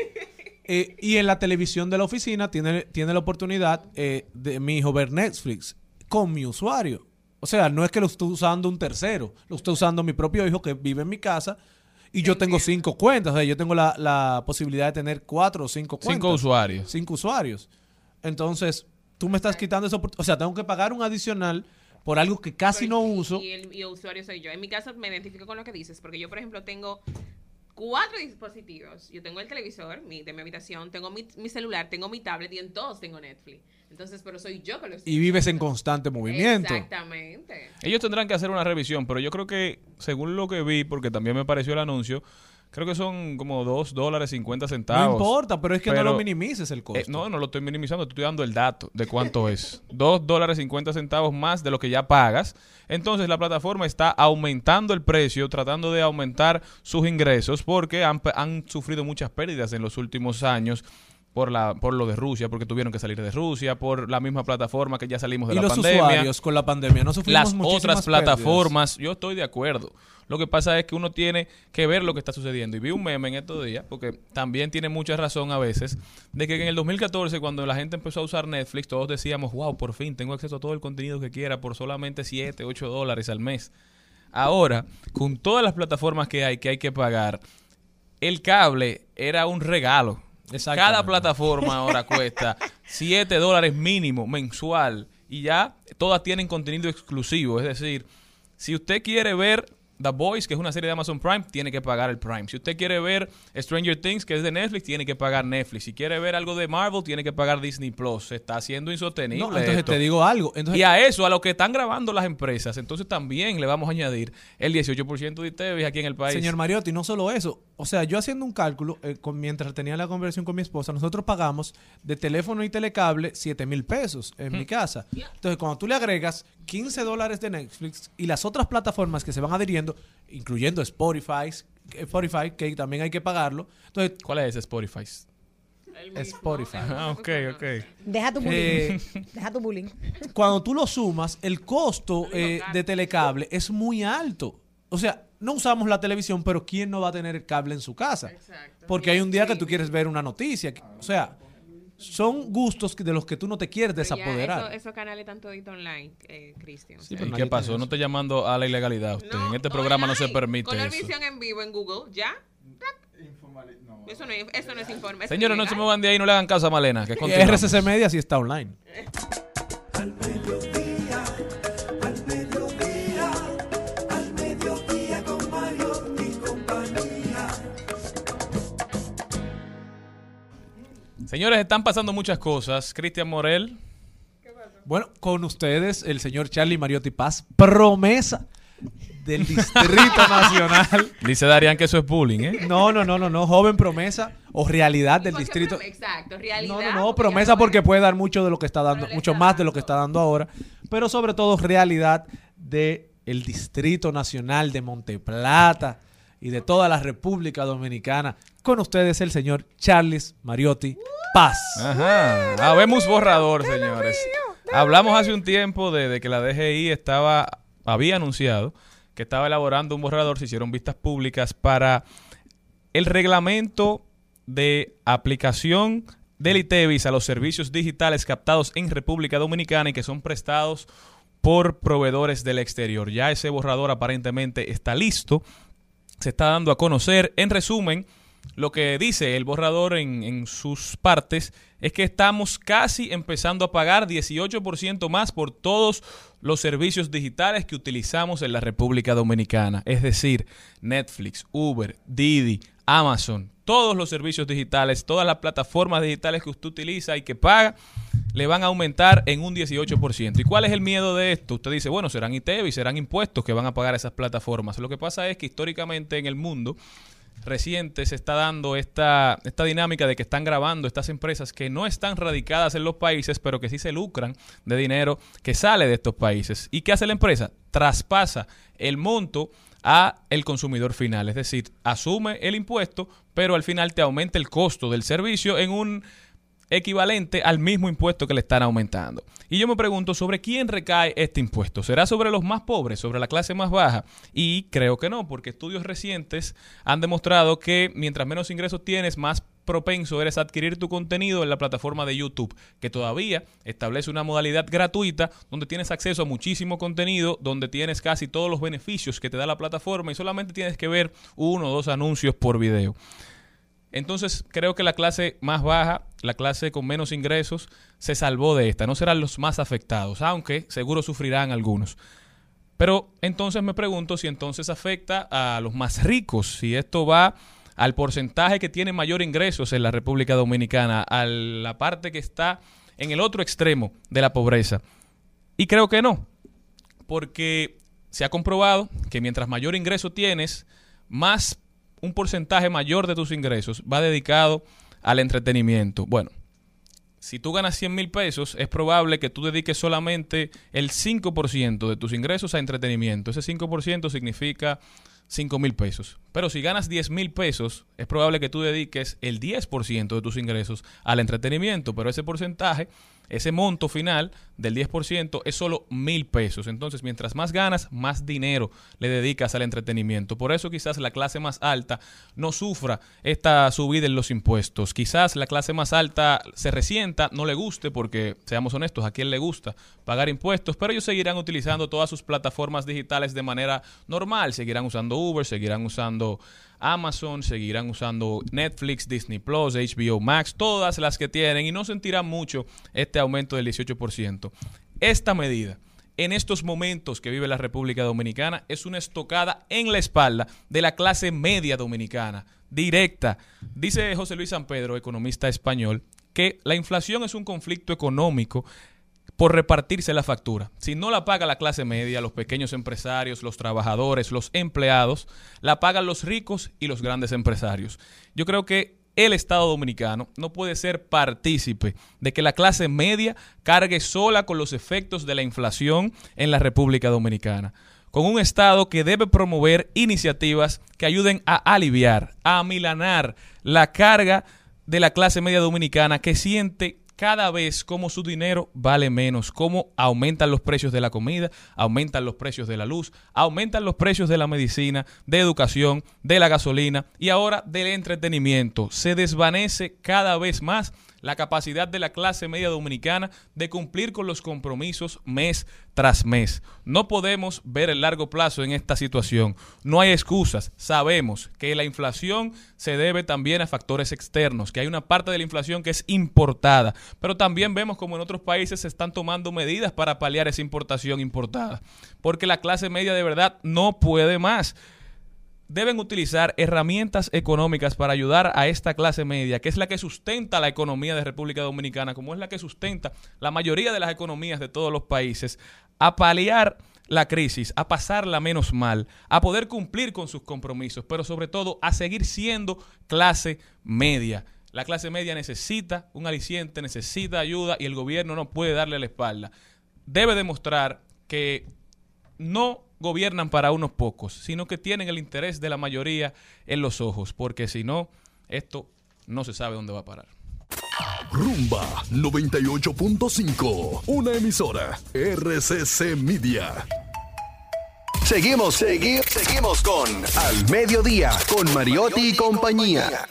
Eh, y en la televisión de la oficina tiene, tiene la oportunidad eh, de mi hijo ver Netflix con mi usuario. O sea, no es que lo esté usando un tercero, lo estoy usando mi propio hijo que vive en mi casa y yo tengo cinco cuentas. O sea, yo tengo la, la posibilidad de tener cuatro o cinco cuentas. Cinco usuarios. Cinco usuarios. Entonces, tú me estás quitando esa oportunidad. O sea, tengo que pagar un adicional por algo que casi no uso. Y el, y el usuario soy yo. En mi caso me identifico con lo que dices, porque yo, por ejemplo, tengo cuatro dispositivos. Yo tengo el televisor mi, de mi habitación, tengo mi, mi celular, tengo mi tablet y en todos tengo Netflix. Entonces, pero soy yo que lo estoy Y vives en constante movimiento. Exactamente. Ellos tendrán que hacer una revisión, pero yo creo que, según lo que vi, porque también me pareció el anuncio, creo que son como 2 dólares 50 centavos. No importa, pero es que no lo minimices el costo. eh, no, no lo estoy minimizando, te estoy dando el dato de cuánto es. 2 dólares 50 centavos más de lo que ya pagas. Entonces la plataforma está aumentando el precio, tratando de aumentar sus ingresos porque han, han sufrido muchas pérdidas en los últimos años. Por, la, por lo de Rusia, porque tuvieron que salir de Rusia, por la misma plataforma que ya salimos de y la los pandemia usuarios con la pandemia no sufrimos las otras pérdidas. plataformas, yo estoy de acuerdo. Lo que pasa es que uno tiene que ver lo que está sucediendo. Y vi un meme en estos días, porque también tiene mucha razón a veces, de que en el 2014, cuando la gente empezó a usar Netflix, todos decíamos, wow, por fin tengo acceso a todo el contenido que quiera por solamente 7, 8 dólares al mes. Ahora, con todas las plataformas que hay, que hay que pagar, el cable era un regalo. Cada plataforma ahora cuesta 7 dólares mínimo mensual y ya todas tienen contenido exclusivo. Es decir, si usted quiere ver The Boys, que es una serie de Amazon Prime, tiene que pagar el Prime. Si usted quiere ver Stranger Things, que es de Netflix, tiene que pagar Netflix. Si quiere ver algo de Marvel, tiene que pagar Disney Plus. Se está haciendo insostenible. No, entonces esto. te digo algo. Entonces, Y a eso, a lo que están grabando las empresas, entonces también le vamos a añadir el 18% de TV aquí en el país. Señor Mariotti, no solo eso. O sea, yo haciendo un cálculo, eh, con- mientras tenía la conversación con mi esposa, nosotros pagamos de teléfono y telecable 7 mil pesos en mi casa. Entonces, cuando tú le agregas 15 dólares de Netflix y las otras plataformas que se van adhiriendo, incluyendo Spotify, Spotify que también hay que pagarlo. Entonces, ¿Cuál es Spotify? Spotify. Ah, ok, ok. Deja tu bullying. Eh, Deja tu bullying. cuando tú lo sumas, el costo eh, de telecable es muy alto. O sea, no usamos la televisión, pero ¿quién no va a tener el cable en su casa? Exacto. Porque hay un día que tú quieres ver una noticia. O sea, son gustos que- de los que tú no te quieres Pero desapoderar. eso- esos canales están toditos online, eh, Cristian. o sea, ¿Y qué pasó? No estoy llamando a la ilegalidad usted. en este programa no se permite Color eso. visión en vivo en Google, ¿ya? Eso no es, eso no es informe. Señores, no se muevan de ahí, no le hagan caso a Malena. Que. RCC Media sí está online. Al Señores, están pasando muchas cosas. Cristian Morel Bueno, con ustedes, el señor Charlie Mariotti Paz, promesa del Distrito Nacional. Dice Darían que eso es bullying, ¿eh? No, no, no, no, no, joven promesa o realidad del ¿Por qué distrito. Exacto, realidad. No, no, no, porque promesa no porque puede dar mucho de lo que está dando, mucho está más de lo que está dando ahora, pero sobre todo realidad de el Distrito Nacional de Monteplata y de toda la República Dominicana. Con ustedes el señor Charles Mariotti Paz. Ajá. Habemos borrador, señores. Hablamos hace un tiempo de, de que la DGI estaba, había anunciado que estaba elaborando un borrador, se hicieron vistas públicas para el reglamento de aplicación del ITEVIS a los servicios digitales captados en República Dominicana y que son prestados por proveedores del exterior. Ya ese borrador aparentemente está listo, se está dando a conocer. En resumen, lo que dice el borrador en, sus partes es que estamos casi empezando a pagar 18% más por todos los servicios digitales que utilizamos en la República Dominicana. Es decir, Netflix, Uber, Didi, Amazon, todos los servicios digitales, todas las plataformas digitales que usted utiliza y que paga, le van a aumentar en un 18%. ¿Y cuál es el miedo de esto? Usted dice, bueno, serán ITEVI, serán impuestos que van a pagar esas plataformas. Lo que pasa es que históricamente en el mundo reciente se está dando esta, esta dinámica de que están grabando estas empresas que no están radicadas en los países, pero que sí se lucran de dinero que sale de estos países. ¿Y qué hace la empresa? Traspasa el monto a el consumidor final, es decir, asume el impuesto, pero al final te aumenta el costo del servicio en un equivalente al mismo impuesto que le están aumentando. Y yo me pregunto sobre quién recae este impuesto. ¿Será sobre los más pobres, sobre la clase más baja? Y creo que no, porque estudios recientes han demostrado que mientras menos ingresos tienes, más propenso eres a adquirir tu contenido en la plataforma de YouTube, que todavía establece una modalidad gratuita donde tienes acceso a muchísimo contenido, donde tienes casi todos los beneficios que te da la plataforma y solamente tienes que ver uno o dos anuncios por video. Entonces creo que la clase más baja, la clase con menos ingresos, se salvó de esta. No serán los más afectados, aunque seguro sufrirán algunos. Pero entonces me pregunto si entonces afecta a los más ricos, si esto va al porcentaje que tiene mayor ingresos en la República Dominicana, a la parte que está en el otro extremo de la pobreza. Y creo que no, porque se ha comprobado que mientras mayor ingreso tienes, más un porcentaje mayor de tus ingresos va dedicado al entretenimiento. Bueno, si tú ganas 100 mil pesos, es probable que tú dediques solamente el 5% de tus ingresos a entretenimiento. Ese 5% significa 5 mil pesos. Pero si ganas 10 mil pesos, es probable que tú dediques el 10% de tus ingresos al entretenimiento. Pero ese porcentaje, ese monto final del 10% es solo mil pesos. Entonces, mientras más ganas, más dinero le dedicas al entretenimiento. Por eso quizás la clase más alta no sufra esta subida en los impuestos. Quizás la clase más alta se resienta, no le guste, porque seamos honestos, a quién le gusta pagar impuestos, pero ellos seguirán utilizando todas sus plataformas digitales de manera normal. Seguirán usando Uber, seguirán usando Amazon, seguirán usando Netflix, Disney Plus, HBO Max, todas las que tienen y no sentirán mucho este aumento del 18%. Esta medida en estos momentos que vive la República Dominicana es una estocada en la espalda de la clase media dominicana, directa. Dice José Luis San Pedro, economista español, que la inflación es un conflicto económico por repartirse la factura. Si no la paga la clase media, los pequeños empresarios, los trabajadores, los empleados, la pagan los ricos y los grandes empresarios. Yo creo que el Estado dominicano no puede ser partícipe de que la clase media cargue sola con los efectos de la inflación en la República Dominicana. Con un Estado que debe promover iniciativas que ayuden a aliviar, a amilanar la carga de la clase media dominicana que siente cada vez como su dinero vale menos, cómo aumentan los precios de la comida, aumentan los precios de la luz, aumentan los precios de la medicina, de educación, de la gasolina y ahora del entretenimiento. Se desvanece cada vez más la capacidad de la clase media dominicana de cumplir con los compromisos mes tras mes. No podemos ver el largo plazo en esta situación. No hay excusas. Sabemos que la inflación se debe también a factores externos, que hay una parte de la inflación que es importada, pero también vemos como en otros países se están tomando medidas para paliar esa importación importada, porque la clase media de verdad no puede más. Deben utilizar herramientas económicas para ayudar a esta clase media, que es la que sustenta la economía de República Dominicana, como es la que sustenta la mayoría de las economías de todos los países, a paliar la crisis, a pasarla menos mal, a poder cumplir con sus compromisos, pero sobre todo a seguir siendo clase media. La clase media necesita un aliciente, necesita ayuda y el gobierno no puede darle la espalda. Debe demostrar que no gobiernan para unos pocos, sino que tienen el interés de la mayoría en los ojos, porque si no, esto no se sabe dónde va a parar. Rumba 98.5, una emisora RCC Media. Seguimos, seguimos, seguimos con Al Mediodía, con Mariotti y compañía.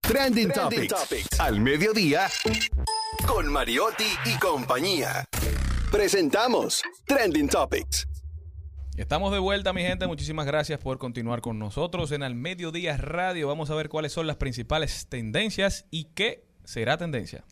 Trending, Topics. Al Mediodía, con Mariotti y compañía. Presentamos Trending Topics. Estamos de vuelta, mi gente. Muchísimas gracias por continuar con nosotros en Al Mediodía Radio. Vamos a ver cuáles son las principales tendencias y qué será tendencia.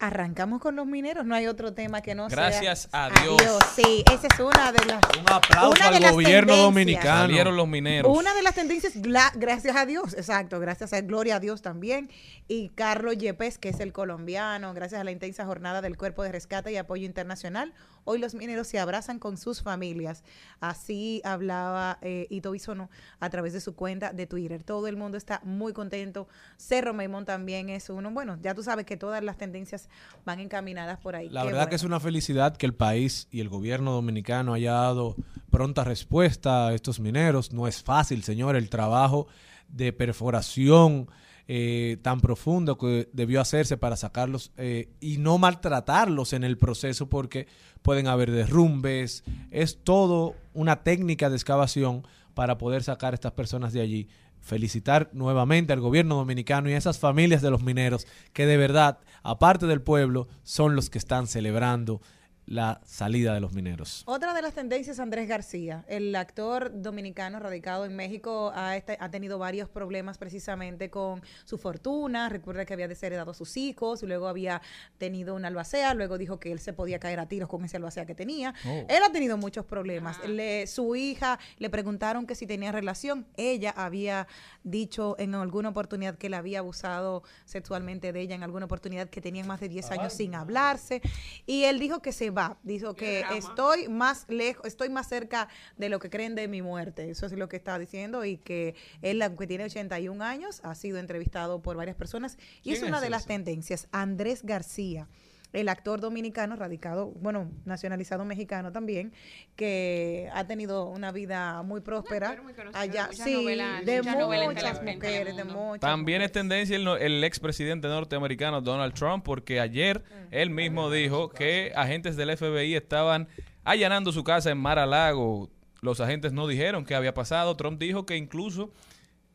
Arrancamos con los mineros, no hay otro tema que no Gracias sea. a Dios. Sí, esa es una de las. Un aplauso una al gobierno dominicano. Salieron los mineros. Una de las tendencias, gracias a Dios, exacto, gracias a Gloria a Dios también. Y Carlos Yepes, que es el colombiano, gracias a la intensa jornada del Cuerpo de Rescate y Apoyo Internacional, hoy los mineros se abrazan con sus familias. Así hablaba eh, Ito Bisono a través de su cuenta de Twitter. Todo el mundo está muy contento. Cerro Maimón también es uno. Bueno, ya tú sabes que todas las tendencias van encaminadas por ahí. La Qué verdad que es una felicidad que el país y el gobierno dominicano haya dado pronta respuesta a estos mineros. No es fácil, señor, el trabajo de perforación eh, tan profundo que debió hacerse para sacarlos eh, y no maltratarlos en el proceso porque pueden haber derrumbes. Es todo una técnica de excavación para poder sacar a estas personas de allí. Felicitar nuevamente al gobierno dominicano y a esas familias de los mineros que de verdad, aparte del pueblo, son los que están celebrando la salida de los mineros. Otra de las tendencias, Andrés García, el actor dominicano radicado en México, ha, este- ha tenido varios problemas precisamente con su fortuna. Recuerda que había desheredado a sus hijos, luego había tenido una albacea, luego dijo que él se podía caer a tiros con esa albacea que tenía. Oh. Él ha tenido muchos problemas. Le- su hija le preguntaron que si tenía relación. Ella había dicho en alguna oportunidad que él había abusado sexualmente de ella, en alguna oportunidad que tenían más de 10 años sin hablarse. Y él dijo que se va. Dijo que estoy más lejos, estoy más cerca de lo que creen de mi muerte. Eso es lo que está diciendo. Y que él, aunque tiene 81 años, ha sido entrevistado por varias personas. Y es ¿Quién una es de las tendencias. Andrés García el actor dominicano radicado, bueno, nacionalizado mexicano también, que ha tenido una vida muy próspera actor muy conocido, allá, sí, novelas- de muchas mujeres, de muchas También es tendencia el, el expresidente norteamericano Donald Trump, porque ayer él mismo dijo que agentes del FBI estaban allanando su casa en Mar a Lago. Los agentes no dijeron qué había pasado. Trump dijo que incluso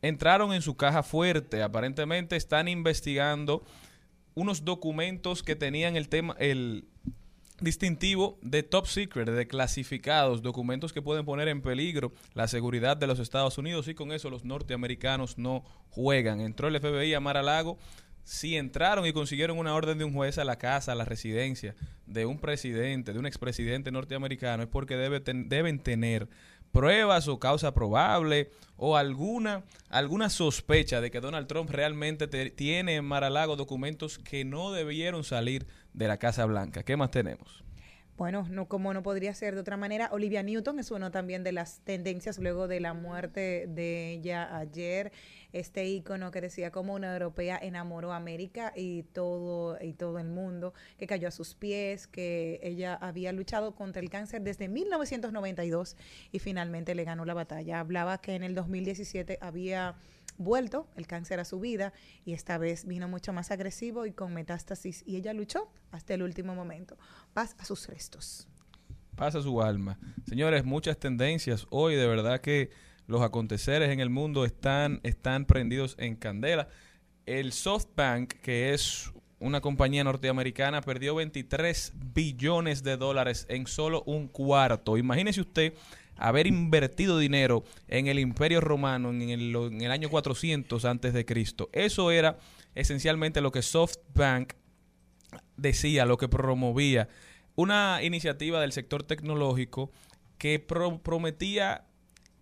entraron en su caja fuerte. Aparentemente están investigando unos documentos que tenían el tema, el distintivo de top secret, de clasificados, documentos que pueden poner en peligro la seguridad de los Estados Unidos y con eso los norteamericanos no juegan. Entró el FBI a Mar a Lago, si entraron y consiguieron una orden de un juez a la casa, a la residencia de un presidente, de un expresidente norteamericano, es porque debe ten- deben tener pruebas o causa probable o alguna alguna sospecha de que Donald Trump realmente te- tiene en Mar-a-Lago documentos que no debieron salir de la Casa Blanca. ¿Qué más tenemos? Bueno, no como no podría ser de otra manera, Olivia Newton es uno también de las tendencias luego de la muerte de ella ayer, este ícono que decía como una europea enamoró a América y todo y todo el mundo, que cayó a sus pies, que ella había luchado contra el cáncer desde 1992 y finalmente le ganó la batalla. Hablaba que en el 2017 había vuelto el cáncer a su vida y esta vez vino mucho más agresivo y con metástasis y ella luchó hasta el último momento. Paz a sus restos. Pasa su alma. Señores, muchas tendencias. Hoy de verdad que los aconteceres en el mundo están, están prendidos en candela. El SoftBank, que es una compañía norteamericana, perdió 23 billones de dólares en solo un cuarto. Imagínese usted haber invertido dinero en el Imperio Romano en el, en el año 400 antes de Cristo. Eso era esencialmente lo que SoftBank decía, lo que promovía, una iniciativa del sector tecnológico que pro- prometía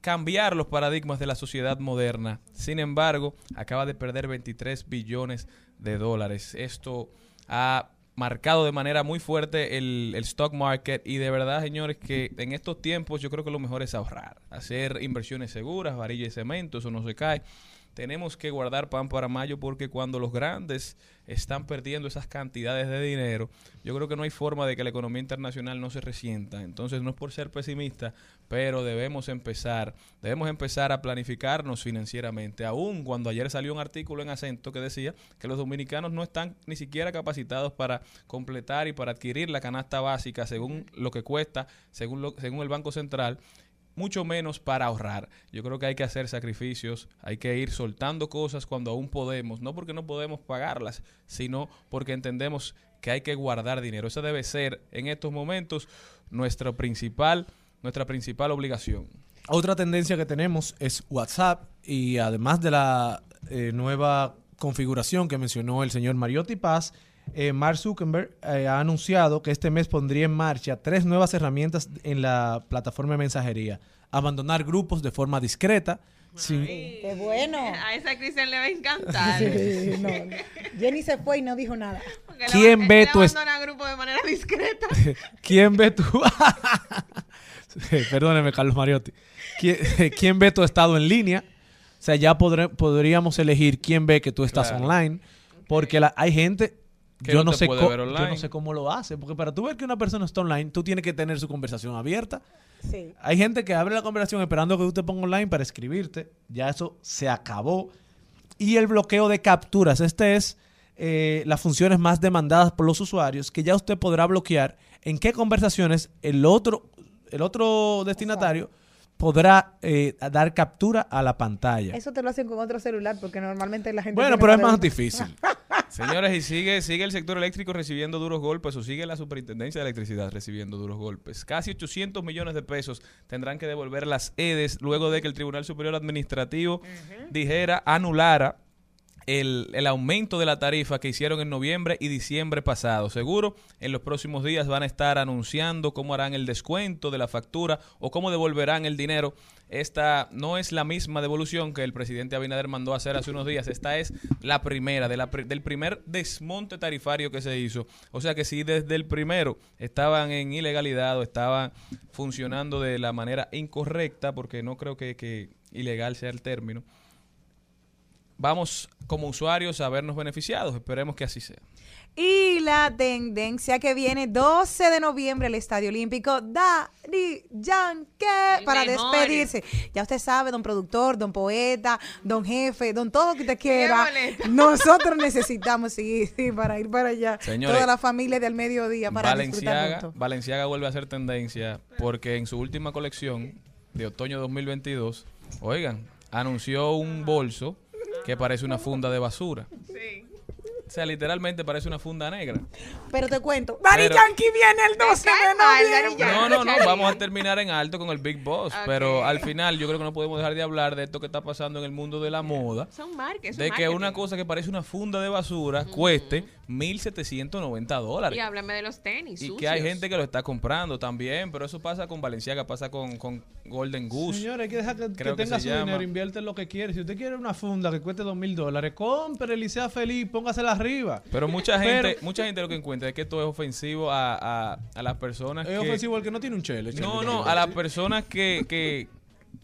cambiar los paradigmas de la sociedad moderna. Sin embargo, acaba de perder 23 billones de dólares. Esto ha marcado de manera muy fuerte el, el stock market y de verdad, señores, que en estos tiempos yo creo que lo mejor es ahorrar, hacer inversiones seguras, varilla y cemento, eso no se cae. Tenemos que guardar pan para mayo porque cuando los grandes están perdiendo esas cantidades de dinero, yo creo que no hay forma de que la economía internacional no se resienta. Entonces, no es por ser pesimista, pero debemos empezar, debemos empezar a planificarnos financieramente. Aún cuando ayer salió un artículo en acento que decía que los dominicanos no están ni siquiera capacitados para completar y para adquirir la canasta básica según lo que cuesta, según, lo, según el Banco Central mucho menos para ahorrar. Yo creo que hay que hacer sacrificios, hay que ir soltando cosas cuando aún podemos, no porque no podemos pagarlas, sino porque entendemos que hay que guardar dinero. Esa debe ser en estos momentos nuestra principal, nuestra principal obligación. Otra tendencia que tenemos es WhatsApp y además de la eh, nueva configuración que mencionó el señor Mariotti Paz, eh, Mark Zuckerberg eh, ha anunciado que este mes pondría en marcha tres nuevas herramientas en la plataforma de mensajería. Abandonar grupos de forma discreta. sin- Qué bueno. A esa Cristian le va a encantar. Sí, no. Jenny se fue y no dijo nada. Porque ¿Quién ve tu est- abandona grupo de manera discreta. ¿Quién ve tu... Perdóneme, Carlos Mariotti. ¿Quién, quién ve tu estado en línea? O sea, ya podré- podríamos elegir quién ve que tú estás Claro. online. Porque la- hay gente... Yo no sé yo no cómo lo hace. Porque para tú ver que una persona está online, tú tienes que tener su conversación abierta. Sí. Hay gente que abre la conversación esperando que tú te pongas online para escribirte. Ya eso se acabó. Y el bloqueo de capturas. Este es eh, las funciones más demandadas por los usuarios que ya usted podrá bloquear en qué conversaciones el otro, el otro destinatario podrá eh, dar captura a la pantalla. Eso te lo hacen con otro celular porque normalmente la gente. Bueno, pero es más difícil. Señores, y sigue, sigue el sector eléctrico recibiendo duros golpes o sigue la superintendencia de electricidad recibiendo duros golpes. Casi 800 millones de pesos tendrán que devolver las EDES luego de que el Tribunal Superior Administrativo dijera, anulara el, el aumento de la tarifa que hicieron en noviembre y diciembre pasado. Seguro en los próximos días van a estar anunciando cómo harán el descuento de la factura o cómo devolverán el dinero. Esta no es la misma devolución que el presidente Abinader mandó a hacer hace unos días. Esta es la primera, de la del primer desmonte tarifario que se hizo. O sea que si desde el primero estaban en ilegalidad o estaban funcionando de la manera incorrecta, porque no creo que, que ilegal sea el término, vamos como usuarios a vernos beneficiados. Esperemos que así sea. Y la tendencia que viene 12 de noviembre el Estadio Olímpico Daddy Yankee para mejor. despedirse. Ya usted sabe, don productor, don poeta, don jefe, don todo lo que usted quiera. Nosotros necesitamos sí, sí, para ir para allá. Señores, Toda la familia del mediodía para Valenciaga. Valenciaga vuelve a ser tendencia porque en su última colección de otoño 2022, oigan, anunció un bolso que parece una funda de basura. Sí. O sea, literalmente parece una funda negra. Pero te cuento, Daddy Pero- Yankee viene el 12 cae de noviembre. No, no, no, vamos a terminar en alto con el Big Boss, pero al final yo creo que no podemos dejar de hablar de esto que está pasando en el mundo de la moda. Son marcas. De que una cosa que parece una funda de basura cueste 1.790 dólares. Y háblame de los tenis. Y sucios. que hay gente que lo está comprando también, pero eso pasa con Valenciaga, pasa con, con Golden Goose. Señores, hay que dejar que, que Creo que tenga su llama. dinero, invierte en lo que quiere. Si usted quiere una funda que cueste dos mil dólares, cómprele y sea feliz, póngasela arriba. Pero mucha Pero- gente, mucha gente lo que encuentra es que esto es ofensivo a, a, a las personas Es que... ofensivo el que no tiene un chele. No, no, a las personas que, que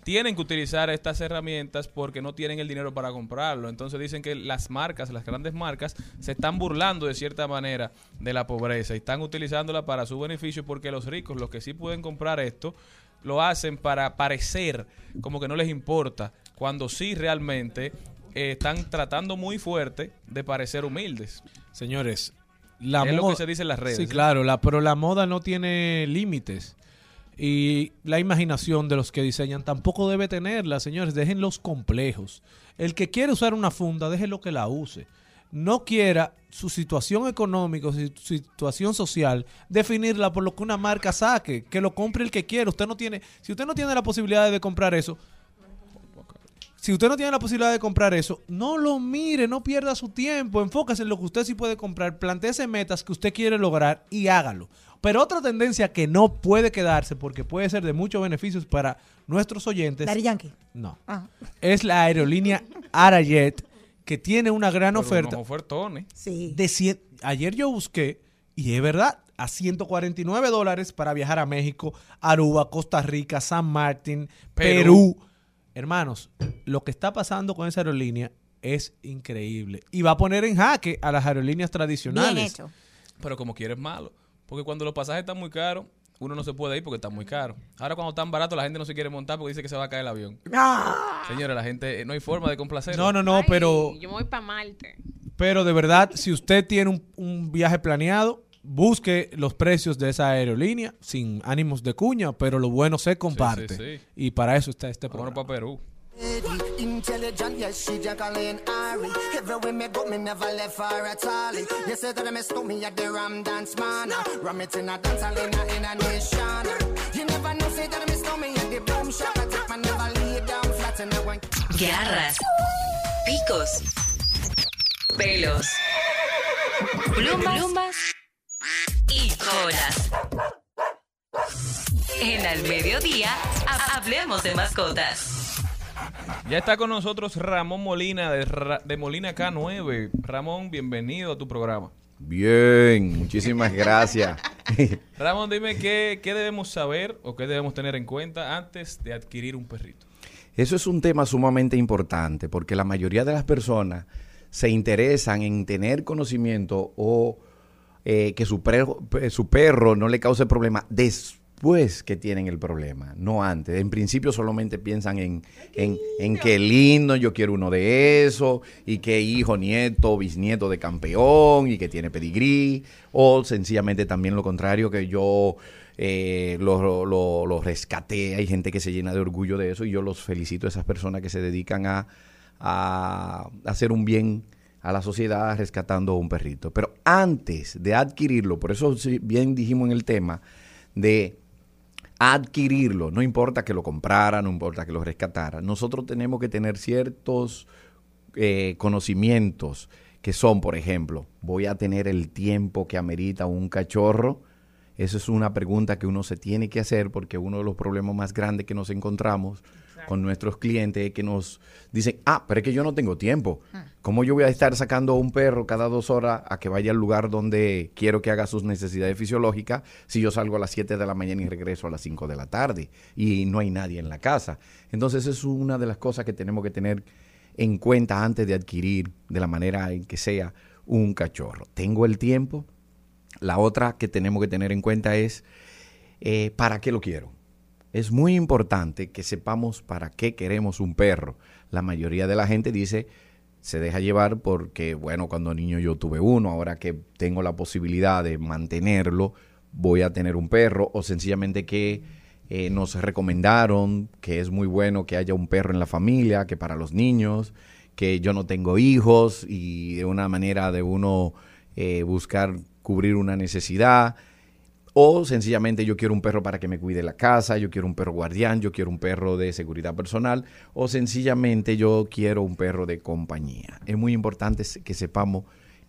tienen que utilizar estas herramientas porque no tienen el dinero para comprarlo. Entonces dicen que las marcas, las grandes marcas, se están burlando de cierta manera de la pobreza y están utilizándola para su beneficio porque los ricos, los que sí pueden comprar esto, lo hacen para parecer como que no les importa, cuando sí realmente eh, están tratando muy fuerte de parecer humildes. Señores, la Es lo moda- que se dice en las redes, Sí, ¿eh? claro, la, pero la moda no tiene límites. Y la imaginación de los que diseñan tampoco debe tenerla, señores. Dejen los complejos. El que quiere usar una funda, déjelo que la use. No quiera su situación económica, su situación social, definirla por lo que una marca saque. Que lo compre el que quiera. Usted no tiene, si usted no tiene la posibilidad de comprar eso, si usted no tiene la posibilidad de comprar eso, no lo mire, no pierda su tiempo, enfóquese en lo que usted sí puede comprar, planteese metas que usted quiere lograr y hágalo. Pero otra tendencia que no puede quedarse porque puede ser de muchos beneficios para nuestros oyentes. Daddy Yankee. No. Ah. Es la aerolínea Arajet que tiene una gran Pero oferta. unos ofertones. Sí. De cien- ayer yo busqué y es verdad, a 149 dólares para viajar a México, Aruba, Costa Rica, San Martín, Perú. Perú. Hermanos, lo que está pasando con esa aerolínea es increíble y va a poner en jaque a las aerolíneas tradicionales. Bien hecho. Pero como quieres malo. Porque cuando los pasajes están muy caros, uno no se puede ir porque están muy caros. Ahora cuando están baratos, la gente no se quiere montar porque dice que se va a caer el avión. Ah. Señores, la gente, eh, no hay forma de complacer. No, no, no, Ay, pero, Yo me voy para Marte. pero de verdad, si usted tiene un, un viaje planeado, busque los precios de esa aerolínea sin ánimos de cuña, pero lo bueno se comparte. sí. Y para eso está este Vámonos programa. para Perú. Intelligent, yes, she Jacqueline Ari. Everywhere me go, me never left her at all. You say that me stole me at the Ram Dance Man. Ram it in a dance hall in a, in a nation. You never know, say that me stole me at the Boom Shop. I take my never lay down flat in a one. Garras, picos, pelos, plumas, plumas y colas. En Al Mediodía, ha- hablemos de mascotas. Ya está con nosotros Ramón Molina de, Ra- de Molina K9. Ramón, bienvenido a tu programa. Bien, muchísimas gracias. Ramón, dime qué, qué debemos saber o qué debemos tener en cuenta antes de adquirir un perrito. Eso es un tema sumamente importante porque la mayoría de las personas se interesan en tener conocimiento o eh, que su, perro- pe- su perro no le cause problema después que tienen el problema, no antes. En principio solamente piensan en, en, en qué lindo, yo quiero uno de esos, y qué hijo, nieto, bisnieto de campeón, y que tiene pedigrí, o sencillamente también lo contrario, que yo eh, lo, lo- lo rescaté, hay gente que se llena de orgullo de eso, y yo los felicito a esas personas que se dedican a, a hacer un bien a la sociedad rescatando un perrito. Pero antes de adquirirlo, por eso bien dijimos en el tema de adquirirlo, no importa que lo comprara, no importa que lo rescatara, nosotros tenemos que tener ciertos eh, conocimientos que son, por ejemplo, voy a tener el tiempo que amerita un cachorro. Esa es una pregunta que uno se tiene que hacer porque uno de los problemas más grandes que nos encontramos con nuestros clientes es que nos dicen, ah, pero es que yo no tengo tiempo. ¿Cómo yo voy a estar sacando a un perro cada dos horas a que vaya al lugar donde quiero que haga sus necesidades fisiológicas si yo salgo a las 7 de la mañana y regreso a las 5 de la tarde y no hay nadie en la casa? Entonces es una de las cosas que tenemos que tener en cuenta antes de adquirir de la manera en que sea un cachorro. ¿Tengo el tiempo? La otra que tenemos que tener en cuenta es eh, ¿para qué lo quiero? Es muy importante que sepamos para qué queremos un perro. La mayoría de la gente dice, se deja llevar porque, bueno, cuando niño yo tuve uno, ahora que tengo la posibilidad de mantenerlo, voy a tener un perro, o sencillamente que eh, nos recomendaron que es muy bueno que haya un perro en la familia, que para los niños, que yo no tengo hijos y de una manera de uno eh, buscar cubrir una necesidad. O sencillamente yo quiero un perro para que me cuide la casa, yo quiero un perro guardián, yo quiero un perro de seguridad personal, o sencillamente yo quiero un perro de compañía. Es muy importante que sepamos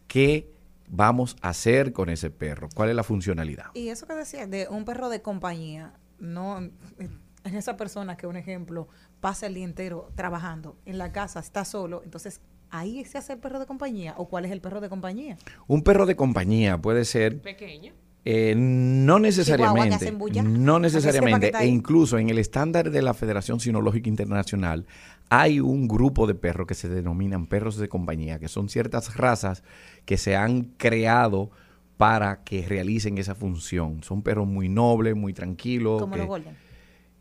qué vamos a hacer con ese perro, cuál es la funcionalidad. Y eso que decía, de un perro de compañía, no en esa persona que, un ejemplo, pasa el día entero trabajando en la casa, está solo, entonces ahí se hace el perro de compañía o cuál es el perro de compañía. Un perro de compañía puede ser Pequeño. Eh, no necesariamente. No que necesariamente. E incluso en el estándar de la Federación Sinológica Internacional hay un grupo de perros que se denominan perros de compañía, que son ciertas razas que se han creado para que realicen esa función. Son perros muy nobles, muy tranquilos. Como que- los golden.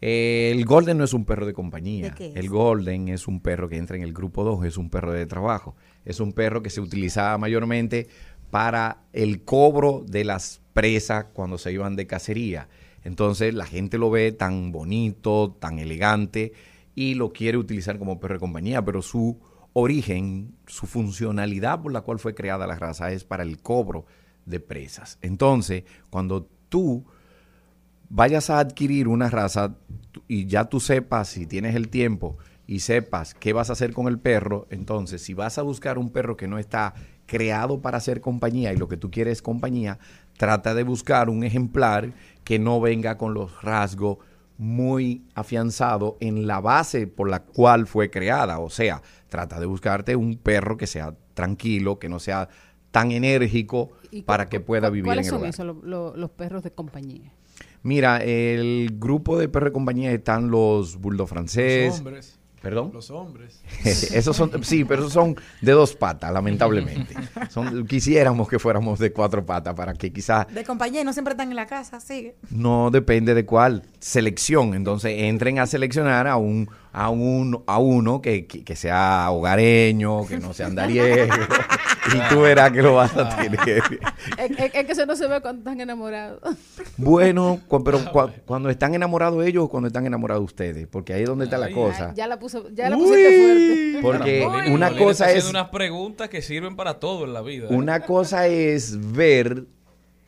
Eh, el Golden no es un perro de compañía. ¿De qué es? El Golden es un perro que entra en el grupo 2, es un perro de trabajo. Es un perro que se utilizaba mayormente para el cobro de las presas cuando se iban de cacería. Entonces la gente lo ve tan bonito, tan elegante y lo quiere utilizar como perro de compañía, pero su origen, su funcionalidad por la cual fue creada la raza es para el cobro de presas. Entonces, cuando tú vayas a adquirir una raza y ya tú sepas si tienes el tiempo y sepas qué vas a hacer con el perro, entonces si vas a buscar un perro que no está creado para hacer compañía y lo que tú quieres es compañía, trata de buscar un ejemplar que no venga con los rasgos muy afianzados en la base por la cual fue creada. O sea, trata de buscarte un perro que sea tranquilo, que no sea tan enérgico ¿Y para que pueda vivir en ¿Cuáles el son lo- lo- los perros de compañía? Mira, el grupo de perro de compañía están los bulldog francés. Los hombres. ¿Perdón? Los hombres. esos son, sí, pero esos son de dos patas, lamentablemente. Son, quisiéramos que fuéramos de cuatro patas para que quizás De compañía y no siempre están en la casa, sigue. no depende de cuál selección. Entonces entren a seleccionar a un a un a uno que, que, que sea hogareño, que no sea andariego. y tú verás que lo vas a tener. es, es- es que eso no se ve cuando están enamorados. Bueno, cu- pero cu- cuando están enamorados ellos o cuando están enamorados ustedes, porque ahí es donde está la cosa. Ya la puso, ya la pusiste fuerte. Porque Uy, una Molina cosa está es unas preguntas que sirven para todo en la vida. ¿eh? Una cosa es ver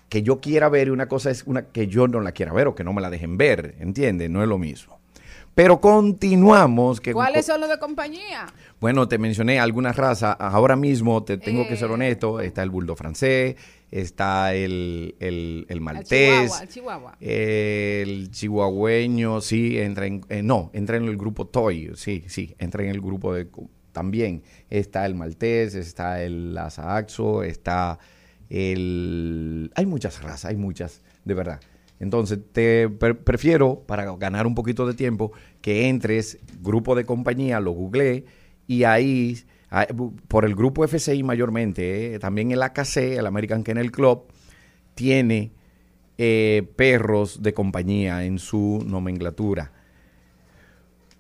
que yo quiera ver y una cosa es una que yo no la quiera ver o que no me la dejen ver, ¿entiendes? No es lo mismo. Pero continuamos. Que, ¿Cuáles son los de compañía? Bueno, te mencioné algunas razas. Ahora mismo, te tengo que ser honesto, está el bulldog francés, está el, el, el maltés, Chihuahua, el Chihuahua. el chihuahueño, sí, entra en, eh, no, entra en el grupo Toy, sí, sí, entra en el grupo de, también está el maltés, está el Lhasa está el, hay muchas razas, hay muchas, de verdad. Entonces, te pre- prefiero, para ganar un poquito de tiempo, que entres, grupo de compañía, lo googleé, y ahí, ah, por el grupo FCI mayormente, eh, también el AKC, el American Kennel Club, tiene eh, perros de compañía en su nomenclatura.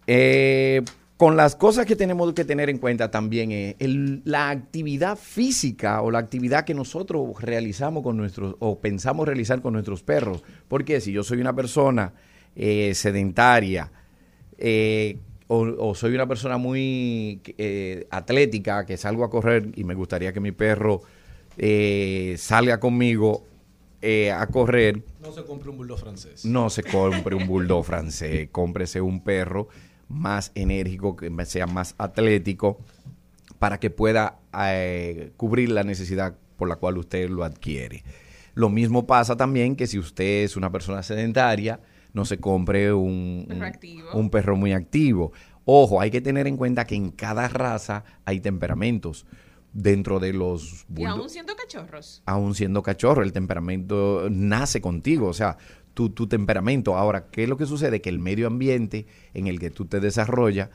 Eh, con las cosas que tenemos que tener en cuenta también es el- la actividad física o la actividad que nosotros realizamos con nuestros o pensamos realizar con nuestros perros. Porque si yo soy una persona eh, sedentaria eh, o, o soy una persona muy eh, atlética que salgo a correr y me gustaría que mi perro eh, salga conmigo eh, a correr, No se compre un bulldog francés. no se compre un bulldog francés, cómprese un perro más enérgico, que sea más atlético, para que pueda eh, cubrir la necesidad por la cual usted lo adquiere. Lo mismo pasa también que si usted es una persona sedentaria, no se compre un, un perro muy activo. Ojo, hay que tener en cuenta que en cada raza hay temperamentos. Dentro de los Y aún siendo cachorros. aún siendo cachorro, el temperamento nace contigo, o sea, tu, tu temperamento. Ahora, ¿qué es lo que sucede? Que el medio ambiente en el que tú te desarrollas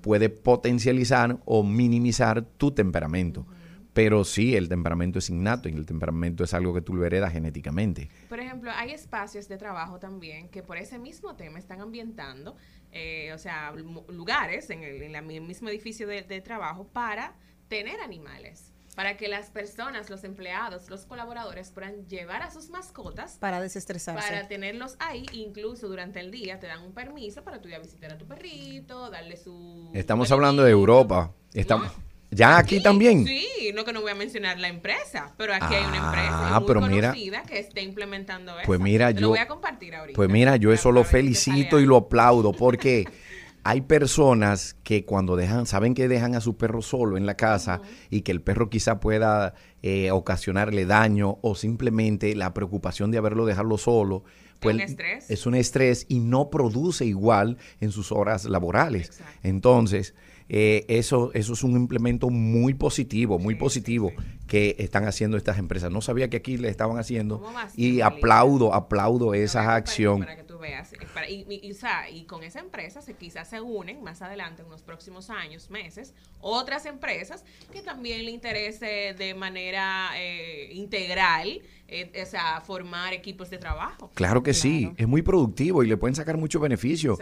puede potencializar o minimizar tu temperamento. Pero sí, el temperamento es innato y el temperamento es algo que tú lo heredas genéticamente. Por ejemplo, hay espacios de trabajo también que por ese mismo tema están ambientando, eh, o sea, lu- lugares en el, en el mismo edificio de, de trabajo para tener animales, para que las personas, los empleados, los colaboradores puedan llevar a sus mascotas Para desestresarse. para tenerlos ahí, incluso durante el día te dan un permiso para tú ir a visitar a tu perrito, darle su... Estamos hablando de Europa. Estamos, ya aquí también. Sí, no que no voy a mencionar la empresa, pero aquí hay una empresa Ah, muy pero mira- conocida que está implementando eso. Pues mira, Te yo. lo voy a compartir ahorita. Pues mira, yo eso lo felicito y lo aplaudo porque hay personas que cuando dejan, saben que dejan a su perro solo en la casa y que el perro quizá pueda eh, ocasionarle daño o simplemente la preocupación de haberlo dejado solo. Pues un estrés. Es un estrés y no produce igual en sus horas laborales. Entonces, eh, eso, eso es un implemento muy positivo, muy positivo que están haciendo estas empresas. No sabía que aquí le estaban haciendo ¿Cómo vas, y aplaudo, aplaudo esa acción. Veas. eh, para- y, y- y, o sea, y con esa empresa se, quizás se unen más adelante, en los próximos años, meses, otras empresas que también le interese de manera eh, integral, eh, o sea, formar equipos de trabajo. Claro que sí, es muy productivo y le pueden sacar mucho beneficio.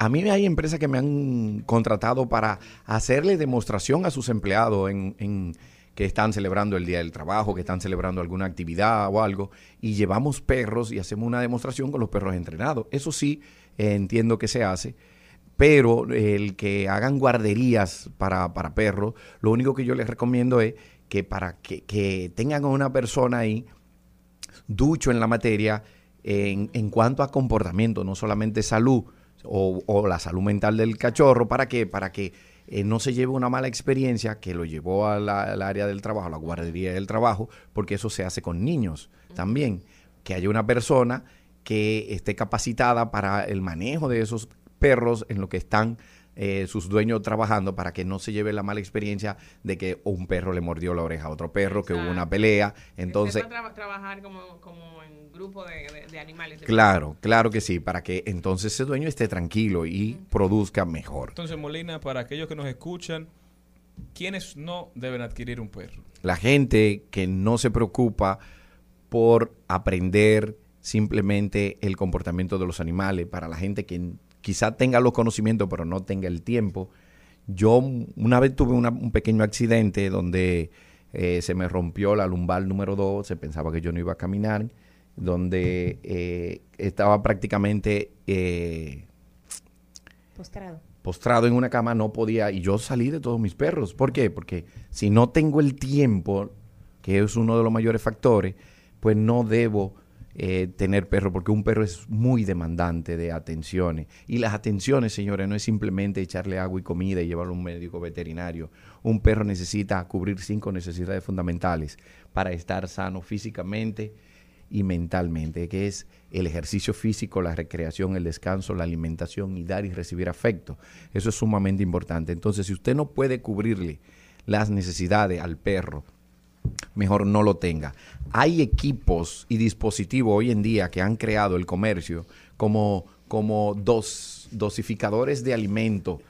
A mí hay empresas que me han contratado para hacerle demostración a sus empleados en, en- que están celebrando el Día del Trabajo, que están celebrando alguna actividad o algo, y llevamos perros y hacemos una demostración con los perros entrenados. Eso sí, eh, entiendo que se hace, pero el que hagan guarderías para, para perros, lo único que yo les recomiendo es que para que, que tengan a una persona ahí ducho en la materia en, en cuanto a comportamiento, no solamente salud, o, o la salud mental del cachorro. ¿Para qué? Para que eh, no se lleve una mala experiencia que lo llevó al área del trabajo, a la guardería del trabajo, porque eso se hace con niños también. Que haya una persona que esté capacitada para el manejo de esos perros en lo que están eh, sus dueños trabajando para que no se lleve la mala experiencia de que un perro le mordió la oreja a otro perro, que hubo una pelea. Entonces, trabajar como, como en grupo de, de- de animales. de claro, claro que sí, para que entonces ese dueño esté tranquilo y produzca mejor. Entonces, Molina, para aquellos que nos escuchan, ¿quiénes no deben adquirir un perro? La gente que no se preocupa por aprender simplemente el comportamiento de los animales, para la gente que quizá tenga los conocimientos pero no tenga el tiempo. Yo una vez tuve una- un pequeño accidente donde eh, se me rompió la lumbar número 2, se pensaba que yo no iba a caminar, donde eh, estaba prácticamente eh, Postrado. postrado en una cama, no podía, y yo salí de todos mis perros. ¿Por qué? Porque si no tengo el tiempo, que es uno de los mayores factores, pues no debo eh, tener perro, porque un perro es muy demandante de atenciones. Y las atenciones, señores, no es simplemente echarle agua y comida y llevarlo a un médico veterinario. Un perro necesita cubrir cinco necesidades fundamentales para estar sano físicamente y mentalmente, que es el ejercicio físico, la recreación, el descanso, la alimentación y dar y recibir afecto. Eso es sumamente importante. Entonces, si usted no puede cubrirle las necesidades al perro, mejor no lo tenga. Hay equipos y dispositivos hoy en día que han creado el comercio como, como dos, dosificadores de alimento,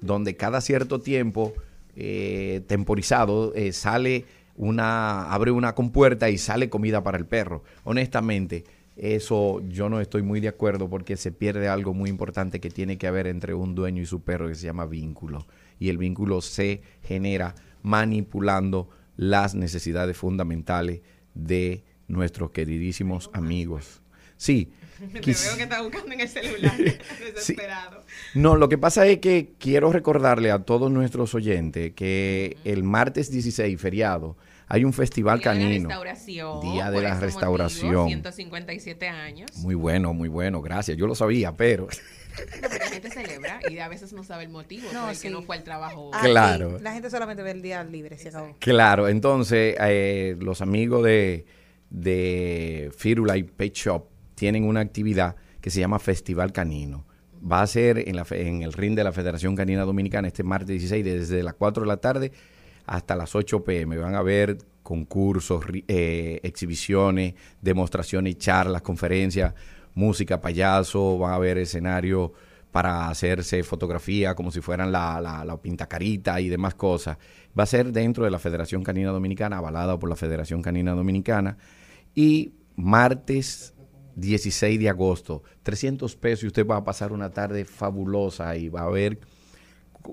donde cada cierto tiempo eh, temporizado eh, sale una, abre una compuerta y sale comida para el perro. Honestamente, eso yo no estoy muy de acuerdo porque se pierde algo muy importante que tiene que haber entre un dueño y su perro que se llama vínculo. Y el vínculo se genera manipulando las necesidades fundamentales de nuestros queridísimos amigos. Sí. Te quis- veo que está buscando en el celular, desesperado. no, lo que pasa es que quiero recordarle a todos nuestros oyentes que el martes 16, feriado, hay un festival Día de la canino. restauración. Día de la restauración. motivo, 157 años. Muy bueno, muy bueno, gracias. Yo lo sabía, pero No, pero la gente celebra y a veces no sabe el motivo No, por el sí. que no fue al trabajo. Ah, Claro. sí, La gente solamente ve el día libre, se acabó. claro, entonces eh, los amigos de, de Firula y Pet Shop tienen una actividad que se llama Festival Canino. Va a ser en, la, fe- en el ring de la Federación Canina Dominicana este martes 16 desde las 4 de la tarde hasta las 8 pm. Van a haber concursos, eh, exhibiciones, demostraciones, charlas, conferencias, música, payaso, van a haber escenario para hacerse fotografía como si fueran la, la, pintacarita y demás cosas. Va a ser dentro de la Federación Canina Dominicana, avalada por la Federación Canina Dominicana. Y martes 16 de agosto, 300 pesos y usted va a pasar una tarde fabulosa y va a haber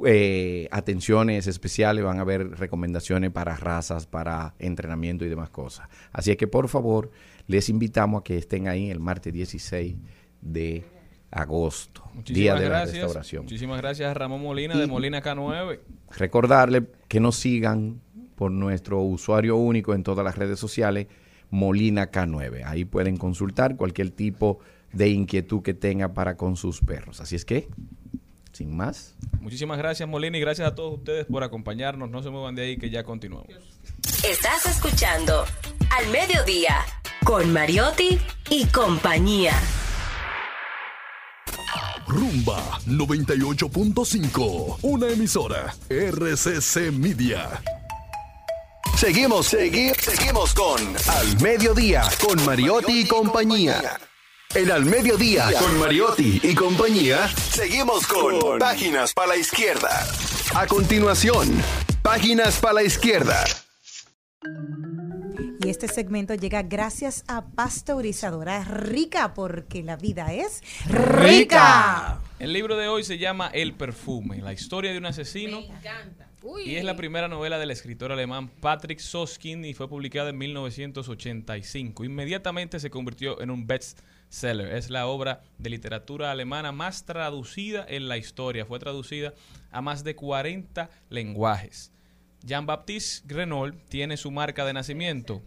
eh, atenciones especiales, van a haber recomendaciones para razas, para entrenamiento y demás cosas. Así que por favor, les invitamos a que estén ahí el martes 16 de agosto, Día Muchísimas de la gracias. Restauración. Muchísimas gracias a Ramón Molina de Molina K9. Recordarle que nos sigan por nuestro usuario único en todas las redes sociales, Molina K9. Ahí pueden consultar cualquier tipo de inquietud que tenga para con sus perros. Así es que, sin más, Muchísimas gracias, Molina, y gracias a todos ustedes por acompañarnos. No se muevan de ahí que ya continuamos. Estás escuchando Al Mediodía con Mariotti y compañía. Rumba 98.5, una emisora RCC Media. Seguimos, segui- seguimos con Al Mediodía, con Mariotti y compañía. En Al Mediodía, con Mariotti y compañía, seguimos con Páginas para la Izquierda. A continuación, Páginas para la Izquierda. Y este segmento llega gracias a Pasteurizadora Rica, porque la vida es rica. El libro de hoy se llama El perfume, la historia de un asesino. Y es la primera novela del escritor alemán Patrick Soskin y fue publicada en 1985. Inmediatamente se convirtió en un bestseller. Es la obra de literatura alemana más traducida en la historia. Fue traducida a más de 40 lenguajes. Jean-Baptiste Grenol tiene su marca de nacimiento.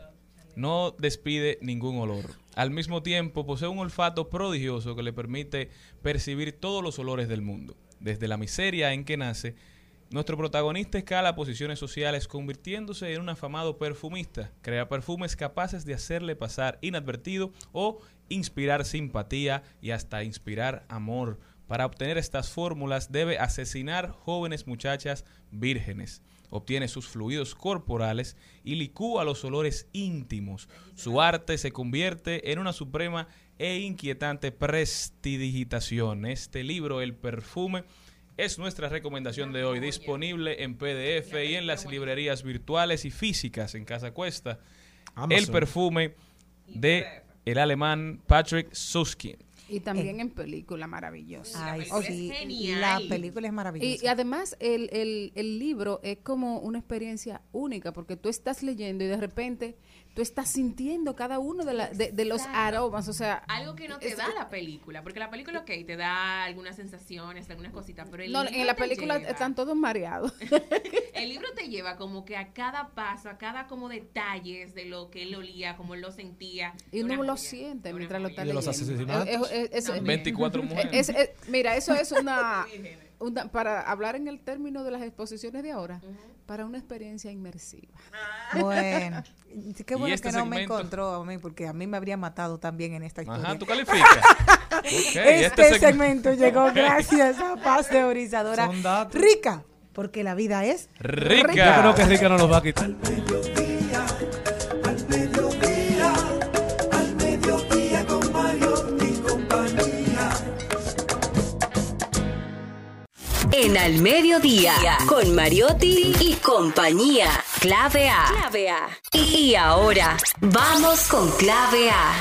No despide ningún olor. Al mismo tiempo, posee un olfato prodigioso que le permite percibir todos los olores del mundo. Desde la miseria en que nace, nuestro protagonista escala posiciones sociales convirtiéndose en un afamado perfumista. Crea perfumes capaces de hacerle pasar inadvertido o inspirar simpatía y hasta inspirar amor. Para obtener estas fórmulas debe asesinar jóvenes muchachas vírgenes. Obtiene sus fluidos corporales y licúa los olores íntimos. Su arte se convierte en una suprema e inquietante prestidigitación. Este libro, El perfume, es nuestra recomendación de hoy, disponible en PDF y en las librerías virtuales y físicas en Casa Cuesta. Amazon. El perfume de el alemán Patrick Susskind. Y también en película maravillosa. Ay, O- sí, genial. la película es Y, maravillosa. y además el, el- el libro es como una experiencia única porque tú estás leyendo y de repente tú estás sintiendo cada uno de, la- de, de los aromas, o sea... Algo que no te es- da la película, porque la película, ok, te da algunas sensaciones, algunas cositas, pero el No, libro en la te película lleva- están todos mareados. El libro te lleva como que a cada paso, a cada como detalles de lo que él olía, como él lo sentía. Y uno lo joya, siente mientras lo está ¿Y de los leyendo. asesinatos? Es- es- es- 24 mujeres. es- es- mira, eso es una, una- para hablar en el término de las exposiciones de ahora, para una experiencia inmersiva. Bueno, qué bueno este que no me encontró a mí, porque a mí me habría matado también en esta historia. Ajá, tú calificas. Este, este segmento llegó gracias a Pasteurizadora Son datos. Rica, porque la vida es Rica. Yo creo que Rica no nos va a quitar. En Al Mediodía, con Mariotti y compañía. Clave A. Clave A. Y ahora, vamos con Clave A.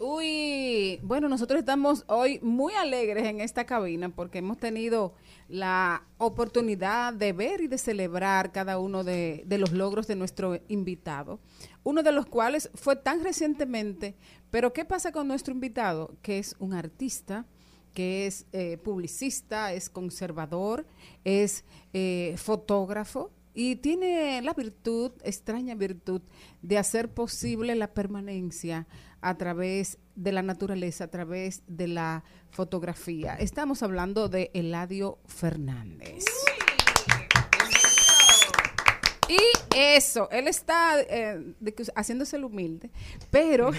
Uy, bueno, nosotros estamos hoy muy alegres en esta cabina porque hemos tenido la oportunidad de ver y de celebrar cada uno de, de los logros de nuestro invitado, uno de los cuales fue tan recientemente, pero ¿qué pasa con nuestro invitado? Que es un artista, que es eh, publicista, es conservador, es eh, fotógrafo y tiene la virtud, extraña virtud, de hacer posible la permanencia a través de la naturaleza, a través de la fotografía. Estamos hablando de Eladio Fernández. Y eso, él está eh, de haciéndose el humilde, pero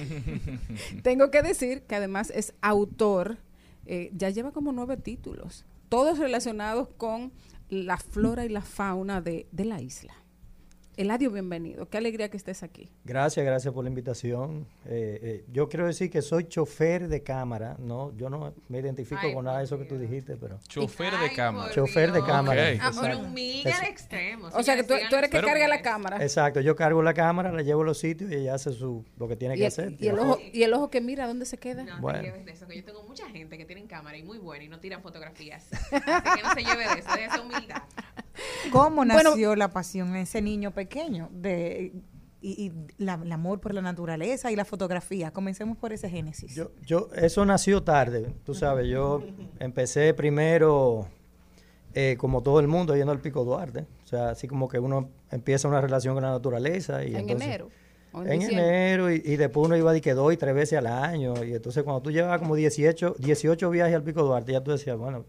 tengo que decir que además es autor, eh, ya lleva como nueve títulos, todos relacionados con la flora y la fauna de, de la isla. Eladio, bienvenido. Qué alegría que estés aquí. Gracias, gracias por la invitación. Eh, eh, yo quiero decir que soy chofer de cámara, no, yo no me identifico Ay, con nada de eso que tú dijiste, pero Chofer de Ay, cámara. por chofer de cámara. Ok. Ah, al extremo. O sea, que tú, tú eres que carga la cámara. Exacto, yo cargo la cámara, la llevo a los sitios y ella hace su lo que tiene Y que el, hacer. y el ojo, y el ojo que mira, ¿dónde se queda? No, Bueno. te lleves de eso, que yo tengo mucha gente que tienen cámara y muy buena y no tiran fotografías. Así que no se lleve de eso, de esa humildad. ¿Cómo Bueno- nació la pasión en ese niño pequeño de y, y la- el amor por la naturaleza y la fotografía? Comencemos por ese génesis. Yo, yo, eso nació tarde, tú sabes, yo empecé primero eh, como todo el mundo yendo al Pico Duarte, o sea, así como que uno empieza una relación con la naturaleza y En entonces- enero. en enero y, y después uno iba de que dos y tres veces al año y entonces cuando tú llevas como 18, 18 viajes al Pico Duarte ya tú decías, bueno,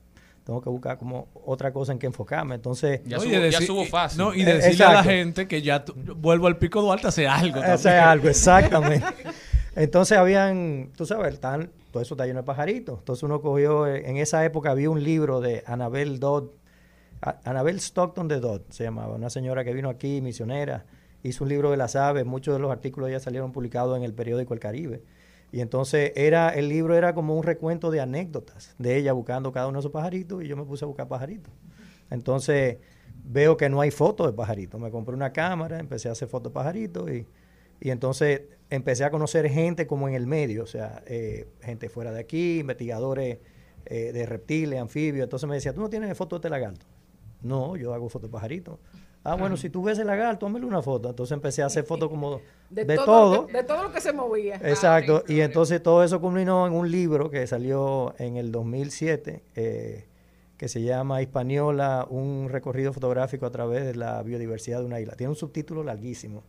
tengo que buscar como otra cosa en que enfocarme, entonces... Ya, subo, ya subo fácil. No, y Eh, decirle a la exacto. gente que ya vuelvo al pico Duarte a hacer algo. Hacer también. algo, exactamente. Entonces habían, tú sabes, están, todo eso está lleno de pajaritos. Entonces uno cogió, eh, en esa época había un libro de Anabel Dodd, Anabel Stockton de Dodd se llamaba, una señora que vino aquí, misionera, hizo un libro de las aves, muchos de los artículos ya salieron publicados en el periódico El Caribe. Y entonces era, el libro era como un recuento de anécdotas de ella buscando cada uno de esos pajaritos y yo me puse a buscar pajaritos. Entonces veo que no hay fotos de pajaritos. Me compré una cámara, empecé a hacer fotos de pajaritos y, y entonces empecé a conocer gente como en el medio, o sea, eh, gente fuera de aquí, investigadores eh, de reptiles, anfibios. Entonces me decía, ¿tú no tienes fotos de este lagarto? No, yo hago fotos de pajaritos. Ah, bueno, si tú ves el lagarto, hámele una foto. Entonces empecé a hacer fotos como de, todo, todo. lo que- de todo lo que se movía. Exacto, y entonces todo eso culminó en un libro que salió en el 2007, eh, que se llama Hispaniola, un recorrido fotográfico a través de la biodiversidad de una isla. Tiene un subtítulo larguísimo. Un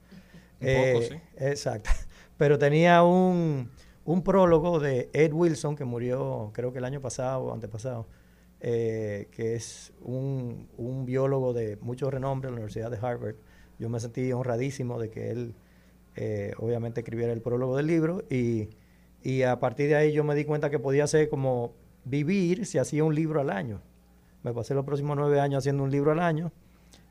poco, Eh, sí. Exacto. pero tenía un, un prólogo de Ed Wilson, que murió creo que el año pasado o antepasado, eh, que es un, un biólogo de mucho renombre en la Universidad de Harvard. Yo me sentí honradísimo de que él, eh, obviamente, escribiera el prólogo del libro y, y a partir de ahí yo me di cuenta que podía ser como vivir si hacía un libro al año. Me pasé los próximos nueve años haciendo un libro al año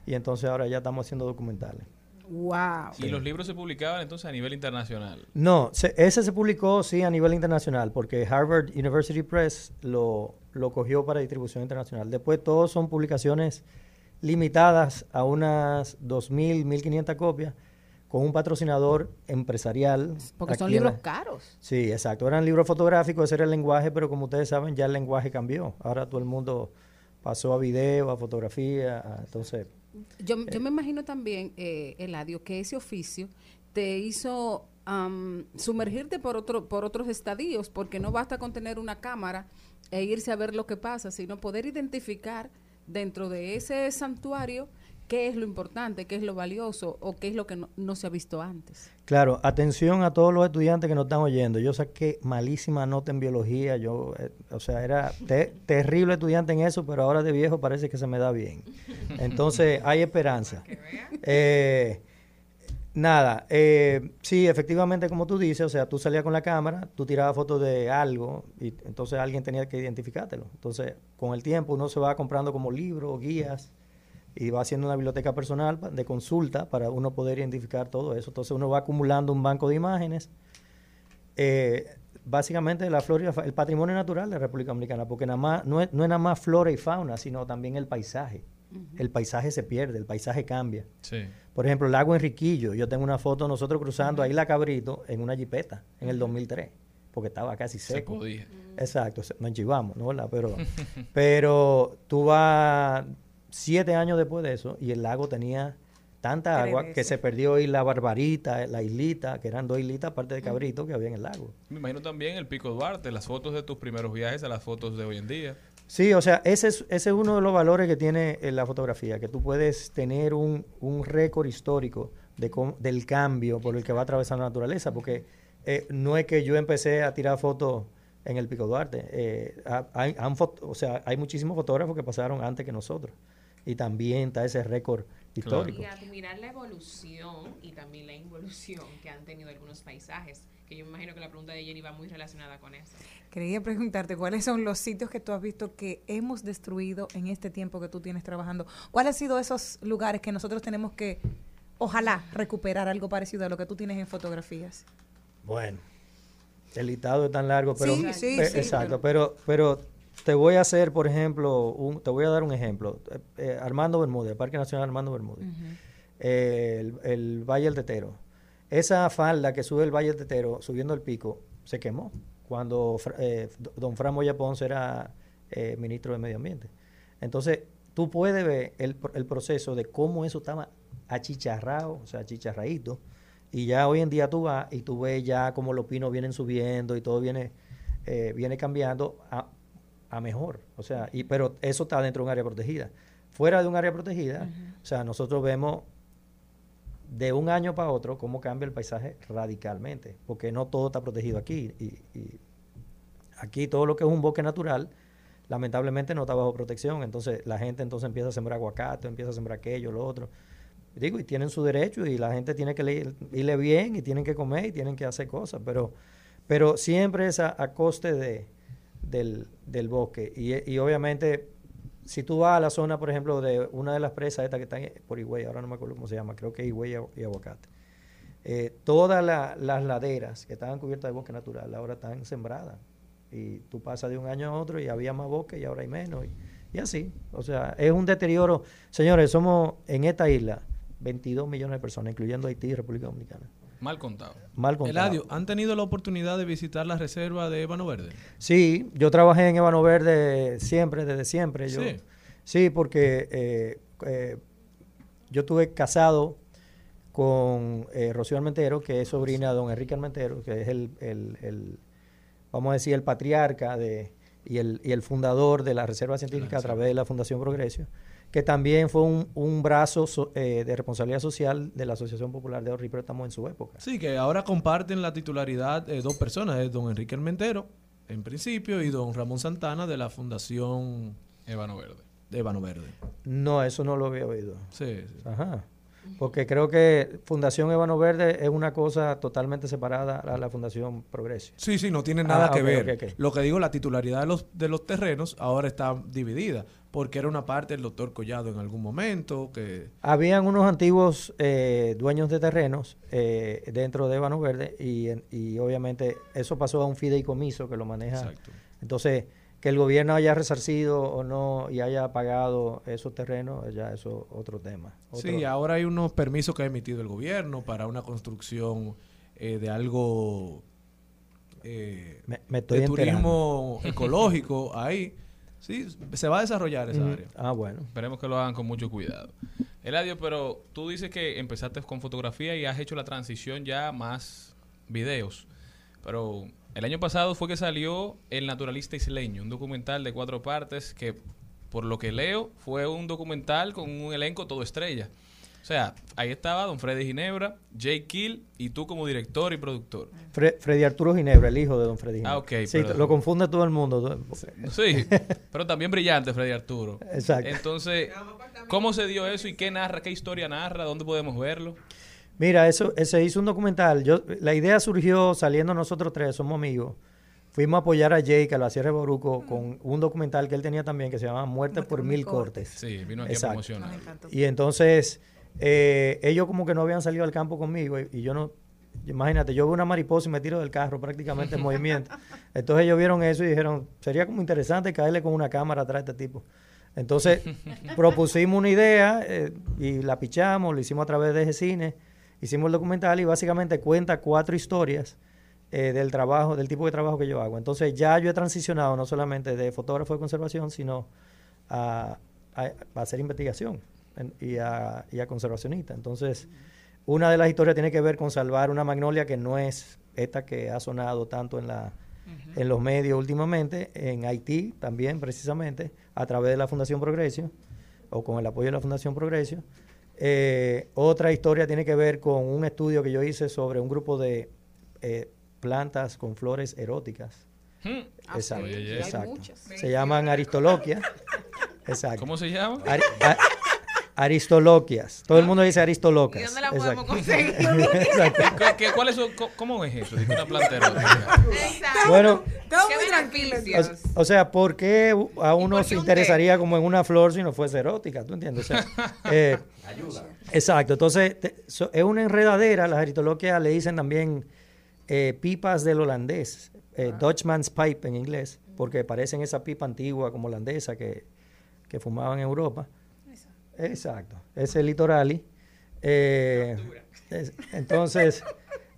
y entonces ahora ya estamos haciendo documentales. Wow. Y los libros se publicaban entonces a nivel internacional. No, se- ese se publicó sí a nivel internacional porque Harvard University Press lo, lo cogió para distribución internacional. Después todos son publicaciones limitadas a unas 2.000, 1.500 copias con un patrocinador empresarial. Porque son libros la- caros. Sí, exacto. Eran libros fotográficos, ese era el lenguaje, pero como ustedes saben ya el lenguaje cambió. Ahora todo el mundo pasó a video, a fotografía, a- entonces... Yo, yo me imagino también, eh, Eladio, que ese oficio te hizo am, sumergirte por, otro, por otros estadios, porque no basta con tener una cámara e irse a ver lo que pasa, sino poder identificar dentro de ese santuario qué es lo importante, qué es lo valioso o qué es lo que no, no se ha visto antes. Claro, atención a todos los estudiantes que nos están oyendo. Yo saqué malísima nota en biología. Yo, eh, o sea, era te- terrible estudiante en eso, pero ahora de viejo parece que se me da bien. Entonces, hay esperanza. Eh, nada, eh, sí, efectivamente, como tú dices, o sea, tú salías con la cámara, tú tirabas fotos de algo y entonces alguien tenía que identificártelo. Entonces, con el tiempo uno se va comprando como libros, guías y va haciendo una biblioteca personal de consulta para uno poder identificar todo eso. Entonces uno va acumulando un banco de imágenes. Eh, básicamente la flora y la fa- el patrimonio natural de la República Dominicana, porque nada más, no, es, no es nada más flora y fauna, sino también el paisaje. El paisaje se pierde, el paisaje cambia. Sí. Por ejemplo, el lago Enriquillo, yo tengo una foto de nosotros cruzando ahí la Cabrito en una jipeta en el 2003, porque estaba casi Se seco. podía. Exacto, se- nos enchivamos, ¿no? ¿Verdad? Pero, pero tú vas siete años después de eso y el lago tenía tanta agua que se perdió y la barbarita, la islita, que eran dos islitas aparte de Cabrito que había en el lago. Me imagino también el Pico Duarte, las fotos de tus primeros viajes a las fotos de hoy en día. Sí, o sea, ese es, ese es uno de los valores que tiene eh, la fotografía, que tú puedes tener un, un récord histórico de cómo- del cambio por el que va atravesando la naturaleza, porque eh, no es que yo empecé a tirar fotos en el Pico Duarte, eh, ha- hay, han o sea, hay muchísimos fotógrafos que pasaron antes que nosotros, y también está ese récord histórico. Y admirar la evolución y también la involución que han tenido algunos paisajes, que yo me imagino que la pregunta de Jenny va muy relacionada con eso. Quería preguntarte cuáles son los sitios que tú has visto que hemos destruido en este tiempo que tú tienes trabajando. ¿Cuáles han sido esos lugares que nosotros tenemos que, ojalá, recuperar algo parecido a lo que tú tienes en fotografías? Bueno, el listado es tan largo, pero Sí, sí, eh, sí, exacto, pero pero te voy a hacer, por ejemplo, un, te voy a dar un ejemplo. Eh, eh, Armando Bermúdez, el Parque Nacional Armando Bermúdez, Eh, el, el Valle del Tetero. Esa falda que sube el Valle del Tetero, subiendo el pico, se quemó cuando don Fran Moya Ponce era ministro de Medio Ambiente. Entonces, tú puedes ver el, el proceso de cómo eso estaba achicharrado, o sea, achicharradito, y ya hoy en día tú vas y tú ves ya cómo los pinos vienen subiendo y todo viene, eh, viene cambiando a, a mejor. O sea, y, pero eso está dentro de un área protegida. Fuera de un área protegida, o sea, nosotros vemos de un año para otro cómo cambia el paisaje radicalmente, porque no todo está protegido aquí. Y, y aquí todo lo que es un bosque natural, lamentablemente no está bajo protección. Entonces la gente entonces empieza a sembrar aguacate, empieza a sembrar aquello, lo otro. Digo, y tienen su derecho y la gente tiene que le- irle bien y tienen que comer y tienen que hacer cosas, pero, pero siempre es a, a coste de, del, del bosque. Y, y obviamente, si tú vas a la zona, por ejemplo, de una de las presas estas que están por Higüey, ahora no me acuerdo cómo se llama, creo que Higüey y Agu- y Aguacate. Eh, todas la- las laderas que estaban cubiertas de bosque natural ahora están sembradas. Y tú pasas de un año a otro y había más bosque y ahora hay menos. Y, y así. O sea, es un deterioro. Señores, somos en esta isla 22 millones de personas, incluyendo Haití y República Dominicana. Mal contado. Mal contado. Eladio, ¿han tenido la oportunidad de visitar la reserva de Ébano Verde? Sí, yo trabajé en Ébano Verde siempre, desde siempre. Yo, Sí. sí. porque eh, eh, yo estuve casado con eh, Rocío Armentero, que es sobrina de don Enrique Armentero, que es el, el- el, vamos a decir, el patriarca de y el, y el fundador de la Reserva Científica a través de la Fundación Progresio, que también fue un, un brazo so- eh, de responsabilidad social de la Asociación Popular de Ahorro y Préstamo en su época. Sí, que ahora comparten la titularidad eh, dos personas, es don Enrique Armentero, en principio, y don Ramón Santana de la Fundación Ébano Verde. de Ébano Verde. No, eso no lo había oído. Sí, sí. Ajá. Porque creo que Fundación Ébano Verde es una cosa totalmente separada a la Fundación Progresio. Sí, sí, no tiene nada Ah, que ver. Lo que digo, la titularidad de los, de los terrenos ahora está dividida, porque era una parte del doctor Collado en algún momento, que... Habían unos antiguos eh, dueños de terrenos eh, dentro de Ébano Verde y, y obviamente eso pasó a un fideicomiso que lo maneja. Exacto. Entonces, que el gobierno haya resarcido o no y haya pagado esos terrenos, ya eso otro tema. Otro- Sí, ahora hay unos permisos que ha emitido el gobierno para una construcción eh, de algo eh, Me- me estoy de turismo ecológico ahí. Sí, se va a desarrollar esa área. Ah, bueno. Esperemos que lo hagan con mucho cuidado. Eladio, pero tú dices que empezaste con fotografía y has hecho la transición ya más videos. Pero el año pasado fue que salió El Naturalista Isleño, un documental de cuatro partes que, por lo que leo, fue un documental con un elenco todo estrella. O sea, ahí estaba Don Freddy Ginebra, Jay Kill y tú como director y productor. Fre- Freddy Arturo Ginebra, el hijo de don Freddy Ginebra. Ah, ok, Sí, perdón. lo confunde todo el mundo. Sí, pero también brillante Freddy Arturo. Exacto. Entonces, ¿cómo se dio eso y qué narra, qué historia narra? ¿Dónde podemos verlo? Mira, eso se hizo un documental. Yo, la idea surgió saliendo nosotros tres, somos amigos. Fuimos a apoyar a Jake a la Sierra de Boruco con un documental que él tenía también que se llama Muerte por mil cortes. Sí, vino aquí Exacto. a promocionar. Y entonces eh, ellos como que no habían salido al campo conmigo y, y yo no, imagínate, yo veo una mariposa y me tiro del carro prácticamente en movimiento. Entonces ellos vieron eso y dijeron, sería como interesante caerle con una cámara atrás a este tipo. Entonces propusimos una idea eh, y la pichamos, lo hicimos a través de G-Cine, hicimos el documental y básicamente cuenta cuatro historias eh, del trabajo, del tipo de trabajo que yo hago. Entonces ya yo he transicionado no solamente de fotógrafo de conservación, sino a, a- a hacer investigación y, a, y a conservacionista. Entonces, una de las historias tiene que ver con salvar una magnolia que no es esta que ha sonado tanto en la en los medios últimamente, en Haití también precisamente, a través de la Fundación Progresio, o con el apoyo de la Fundación Progresio. Eh, otra historia tiene que ver con un estudio que yo hice sobre un grupo de eh, plantas con flores eróticas. Hmm. Ah, Exacto, sí. Se llaman aristoloquias. Exacto. ¿Cómo se llama? Aristoloquias. Todo el mundo dice aristolocas. ¿Y dónde la Exacto. podemos conseguir? Exacto. ¿Qué- qué- cuál es ¿Cómo es eso? Dice una planta erótica. Bueno, Todo Qué muy tranquilo. beneficios. O, o sea, ¿por qué a uno se interesaría como en una flor si no fuese erótica? ¿Tú entiendes? O sea, eh, Exacto. Entonces, te- so- es una enredadera. Las aritoloquias le dicen también eh, pipas del holandés, eh, Dutchman's pipe en inglés, porque parecen esa pipa antigua como holandesa que, que fumaban en Europa. Exacto. Es el litorali. Eh, es- entonces,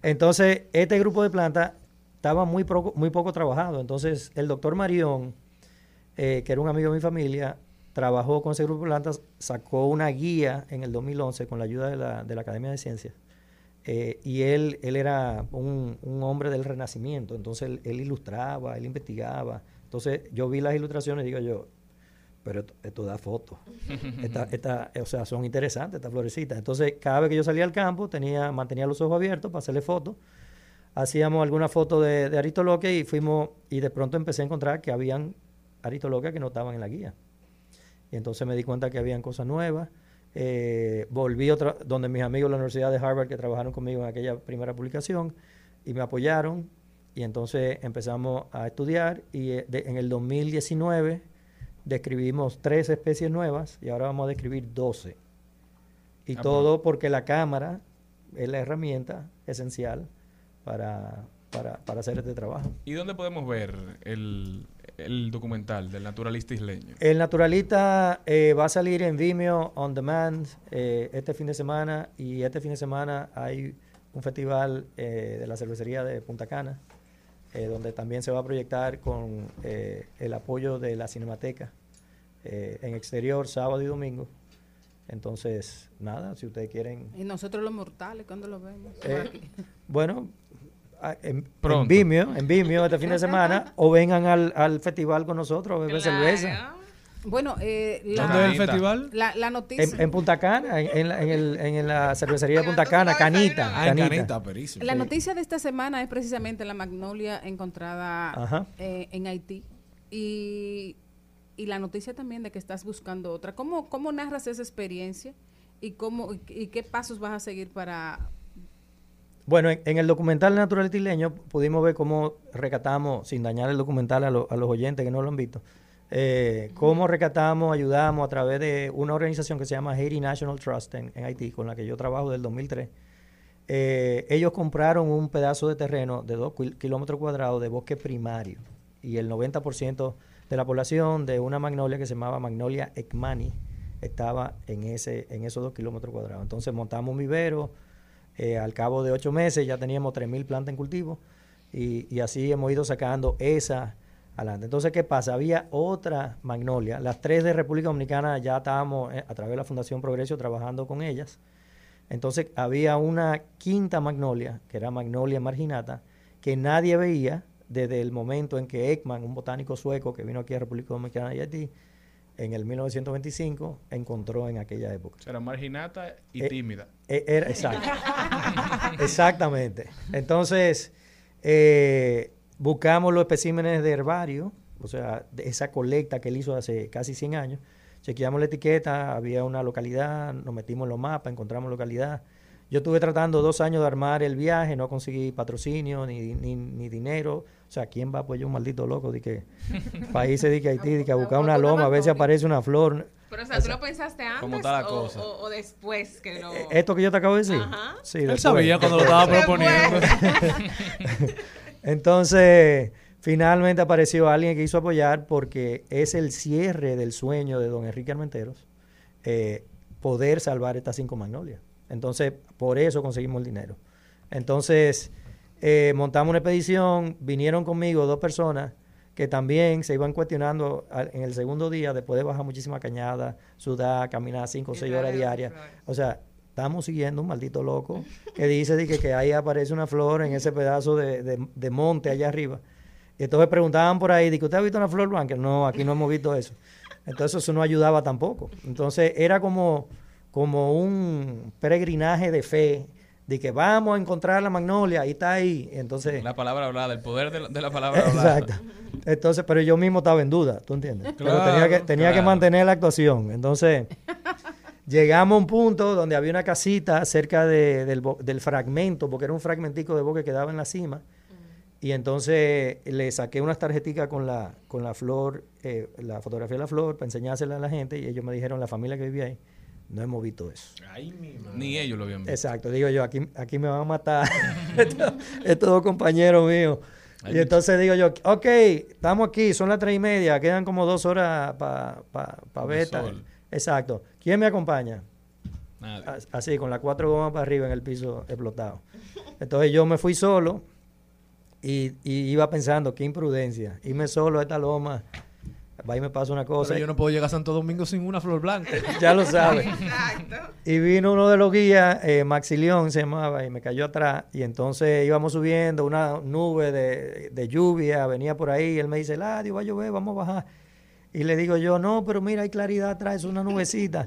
entonces, este grupo de plantas estaba muy, poco- muy poco trabajado. Entonces, el doctor Marión, eh, que era un amigo de mi familia, trabajó con ese grupo de plantas, sacó una guía en el 2011 con la ayuda de la, de la Academia de Ciencias. Eh, y él, él era un, un hombre del renacimiento, entonces él, él ilustraba, él investigaba. Entonces yo vi las ilustraciones y digo yo, pero esto, esto da fotos. Esta, esta, o sea, son interesantes estas florecitas. Entonces cada vez que yo salía al campo tenía, mantenía los ojos abiertos para hacerle fotos. Hacíamos alguna foto de, de aristoloquia y fuimos, y de pronto empecé a encontrar que habían aristoloquias que no estaban en la guía. Y entonces me di cuenta que habían cosas nuevas. Eh, volví otra, donde mis amigos de la Universidad de Harvard que trabajaron conmigo en aquella primera publicación y me apoyaron. Y entonces empezamos a estudiar y eh, de- en el 2019 describimos tres especies nuevas y ahora vamos a describir 12. Y Ah, todo porque la cámara es la herramienta esencial para, para, para hacer este trabajo. ¿Y dónde podemos ver el, el documental del naturalista isleño? El Naturalista eh, va a salir en Vimeo On Demand eh, este fin de semana y este fin de semana hay un festival eh, de la cervecería de Punta Cana donde también se va a proyectar con el apoyo de la Cinemateca eh, en exterior sábado y domingo. Entonces, nada, si ustedes quieren... Y nosotros los mortales, ¿cuándo lo vemos? Eh, bueno, ah, en, en. Vimeo, en Vimeo este fin de semana, o vengan al, al festival con nosotros a beber cerveza. Bueno, eh, la, ¿Dónde es el festival? La, la noticia. En, en Punta Cana, en, en la, en el- en la cervecería de Punta Cana, Canita. Ah, en Canita. Canita, perísimo. La noticia de esta semana es precisamente la magnolia encontrada eh, en Haití. Y, y la noticia también de que estás buscando otra. ¿Cómo, cómo narras esa experiencia? ¿Y, cómo, y, qué pasos vas a seguir para...? Bueno, en, en el documental Natural Tileño pudimos ver cómo recatamos, sin dañar el documental a, lo- a los oyentes que no lo han visto, eh, cómo recatamos, ayudamos a través de una organización que se llama Haiti National Trust en, en Haití, con la que yo trabajo del 2003. Eh, ellos compraron un pedazo de terreno de dos kil- kilómetros cuadrados de bosque primario y el 90% de la población de una magnolia que se llamaba Magnolia Ekmani estaba en, ese, en esos dos kilómetros cuadrados. Entonces montamos un vivero, eh, al cabo de ocho meses ya teníamos 3.000 plantas en cultivo y, así hemos ido sacando esa adelante. Entonces, ¿qué pasa? Había otra magnolia, las tres de República Dominicana ya estábamos eh, a través de la Fundación Progreso trabajando con ellas. Entonces, había una quinta magnolia, que era Magnolia marginata, que nadie veía desde el momento en que Ekman, un botánico sueco que vino aquí a República Dominicana y Haití, en el 1925, encontró en aquella época. Era marginata y Eh, tímida. eh, era- exacto. Exactamente. Entonces, eh, buscamos los especímenes de herbario, o sea, de esa colecta que él hizo hace casi 100 años. Chequeamos la etiqueta, había una localidad, nos metimos en los mapas, encontramos localidad. Yo estuve tratando dos años de armar el viaje, no conseguí patrocinio ni, ni, ni dinero. O sea, ¿quién va pues yo un maldito loco de que países de que Haití, de que a buscar una loma, a ver si aparece una flor? Pero, o sea, ¿tú lo pensaste antes ¿Cómo está la o, cosa? o- o después que lo...? Esto que yo te acabo de decir. Ajá. Sí, Él después. sabía cuando lo estaba proponiendo. Entonces, finalmente apareció alguien que quiso apoyar porque es el cierre del sueño de don Enrique Armenteros eh, poder salvar estas cinco magnolias. Entonces, por eso conseguimos el dinero. Entonces, eh, montamos una expedición, vinieron conmigo dos personas que también se iban cuestionando al- en el segundo día, después de bajar muchísima cañada, sudar, caminar cinco o seis horas diarias. O sea, estamos siguiendo un maldito loco que dice de que, que ahí aparece una flor en ese pedazo de, de- de monte allá arriba. Y entonces preguntaban por ahí, de que ¿usted ha visto una flor blanca? No, aquí no hemos visto eso. Entonces eso no ayudaba tampoco. Entonces era como, como un peregrinaje de fe, de que vamos a encontrar la magnolia, ahí está ahí. Entonces, La palabra hablada, el poder de la, de la palabra hablada. Exacto. Entonces, pero yo mismo estaba en duda, ¿tú entiendes? pero Claro, tenía que, tenía que mantener la actuación. Entonces, llegamos a un punto donde había una casita cerca de- del, bo- del fragmento, porque era un fragmentico de bosque que quedaba en la cima. Y entonces le saqué unas tarjeticas con la, con la flor, eh, la fotografía de la flor, para enseñársela a la gente. Y ellos me dijeron, la familia que vivía ahí, no hemos visto eso. Ni ellos lo habían visto. Exacto, digo yo, aquí, aquí me van a matar estos, estos dos compañeros míos. Y entonces digo yo, ok, estamos aquí, son las tres y media, quedan como dos horas para pa, pa sol. Exacto. ¿Quién me acompaña? Nadie. As- Así, con las cuatro gomas para arriba en el piso explotado. Entonces yo me fui solo y, y iba pensando, qué imprudencia, irme solo a esta loma, va y me pasa una cosa. Pero yo no puedo llegar a Santo Domingo sin una flor blanca. ya lo sabes. Exacto. Y vino uno de los guías, eh, Maxilión se llamaba, y me cayó atrás. Y entonces íbamos subiendo, una nube de, de lluvia venía por ahí. Y él me dice, Ladio, va a llover, vamos a bajar. Y le digo yo, no, pero mira, hay claridad atrás, es una nubecita.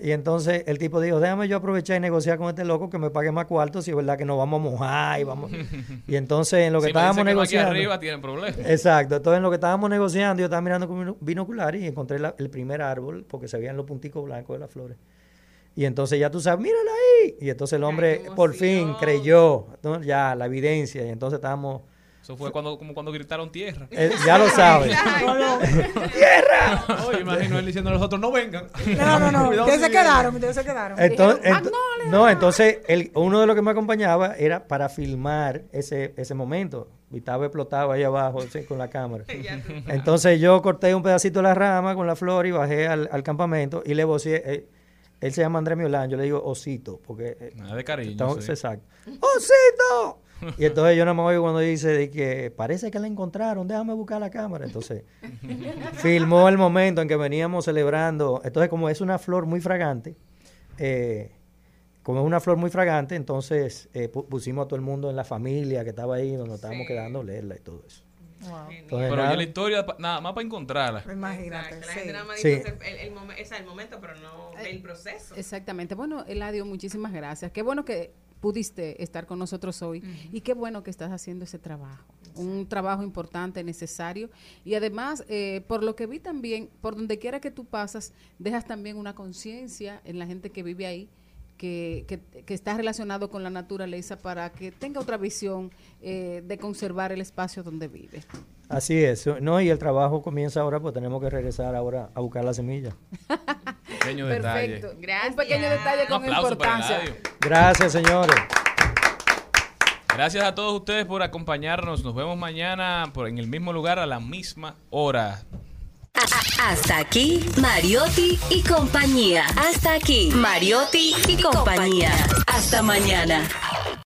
Y entonces el tipo dijo, déjame yo aprovechar y negociar con este loco que me pague más cuartos si es verdad que nos vamos a mojar. Y, vamos... y entonces en lo que Si me estábamos que no aquí negociando... arriba tienen problemas. Exacto. Entonces, en lo que estábamos negociando, yo estaba mirando con bino- binoculares y encontré la- el primer árbol porque se veían los punticos blancos de las flores. Y entonces ya tú sabes, mírala ahí. Y entonces el hombre por fin creyó, ¿no? ya la evidencia. Y entonces estábamos, Eso fue cuando, como cuando gritaron tierra. eh, ya lo sabes. ¡Tierra! Oye, imagino él diciendo a los otros, no vengan. No, no, no. Ustedes se quedaron, ustedes se quedaron. Entonces, no, entonces el, uno de los que me acompañaba era para filmar ese, ese momento. Y estaba explotado ahí abajo sí, con la cámara. Entonces yo corté un pedacito de la rama con la flor y bajé al, al campamento y le vocié. eh, él se llama Andrés Miolán, yo le digo osito, porque... eh, Nada de cariño. estamos- sí. Exacto. ¡Osito! Y entonces yo no me oigo cuando dice de que parece que la encontraron, déjame buscar la cámara. Entonces, filmó el momento en que veníamos celebrando. Entonces, como es una flor muy fragante, eh, como es una flor muy fragante, entonces eh, pu- pusimos a todo el mundo en la familia que estaba ahí, donde nos estábamos quedando, leerla y todo eso. Entonces, Pero nada, ya la historia, nada más para encontrarla. Imagínate. Exacto, la gente nada más Sí. dice el, el, momen- sea, el momento, pero no el proceso. Exactamente. Bueno, Eladio, muchísimas gracias. Qué bueno que pudiste estar con nosotros hoy y qué bueno que estás haciendo ese trabajo. Un trabajo importante, necesario. Y además, eh, por lo que vi también, por donde quiera que tú pasas, dejas también una conciencia en la gente que vive ahí. Que, que, que está relacionado con la naturaleza para que tenga otra visión eh, de conservar el espacio donde vive. Así es, no, y el trabajo comienza ahora, pues tenemos que regresar ahora a buscar la semilla. Pequeño detalle. Perfecto. Un pequeño detalle Un con aplauso para importancia. Gracias, señores. Gracias a todos ustedes por acompañarnos. Nos vemos mañana por, en el mismo lugar a la misma hora. Hasta aquí, Mariotti y compañía. Hasta aquí, Mariotti y compañía. Hasta mañana.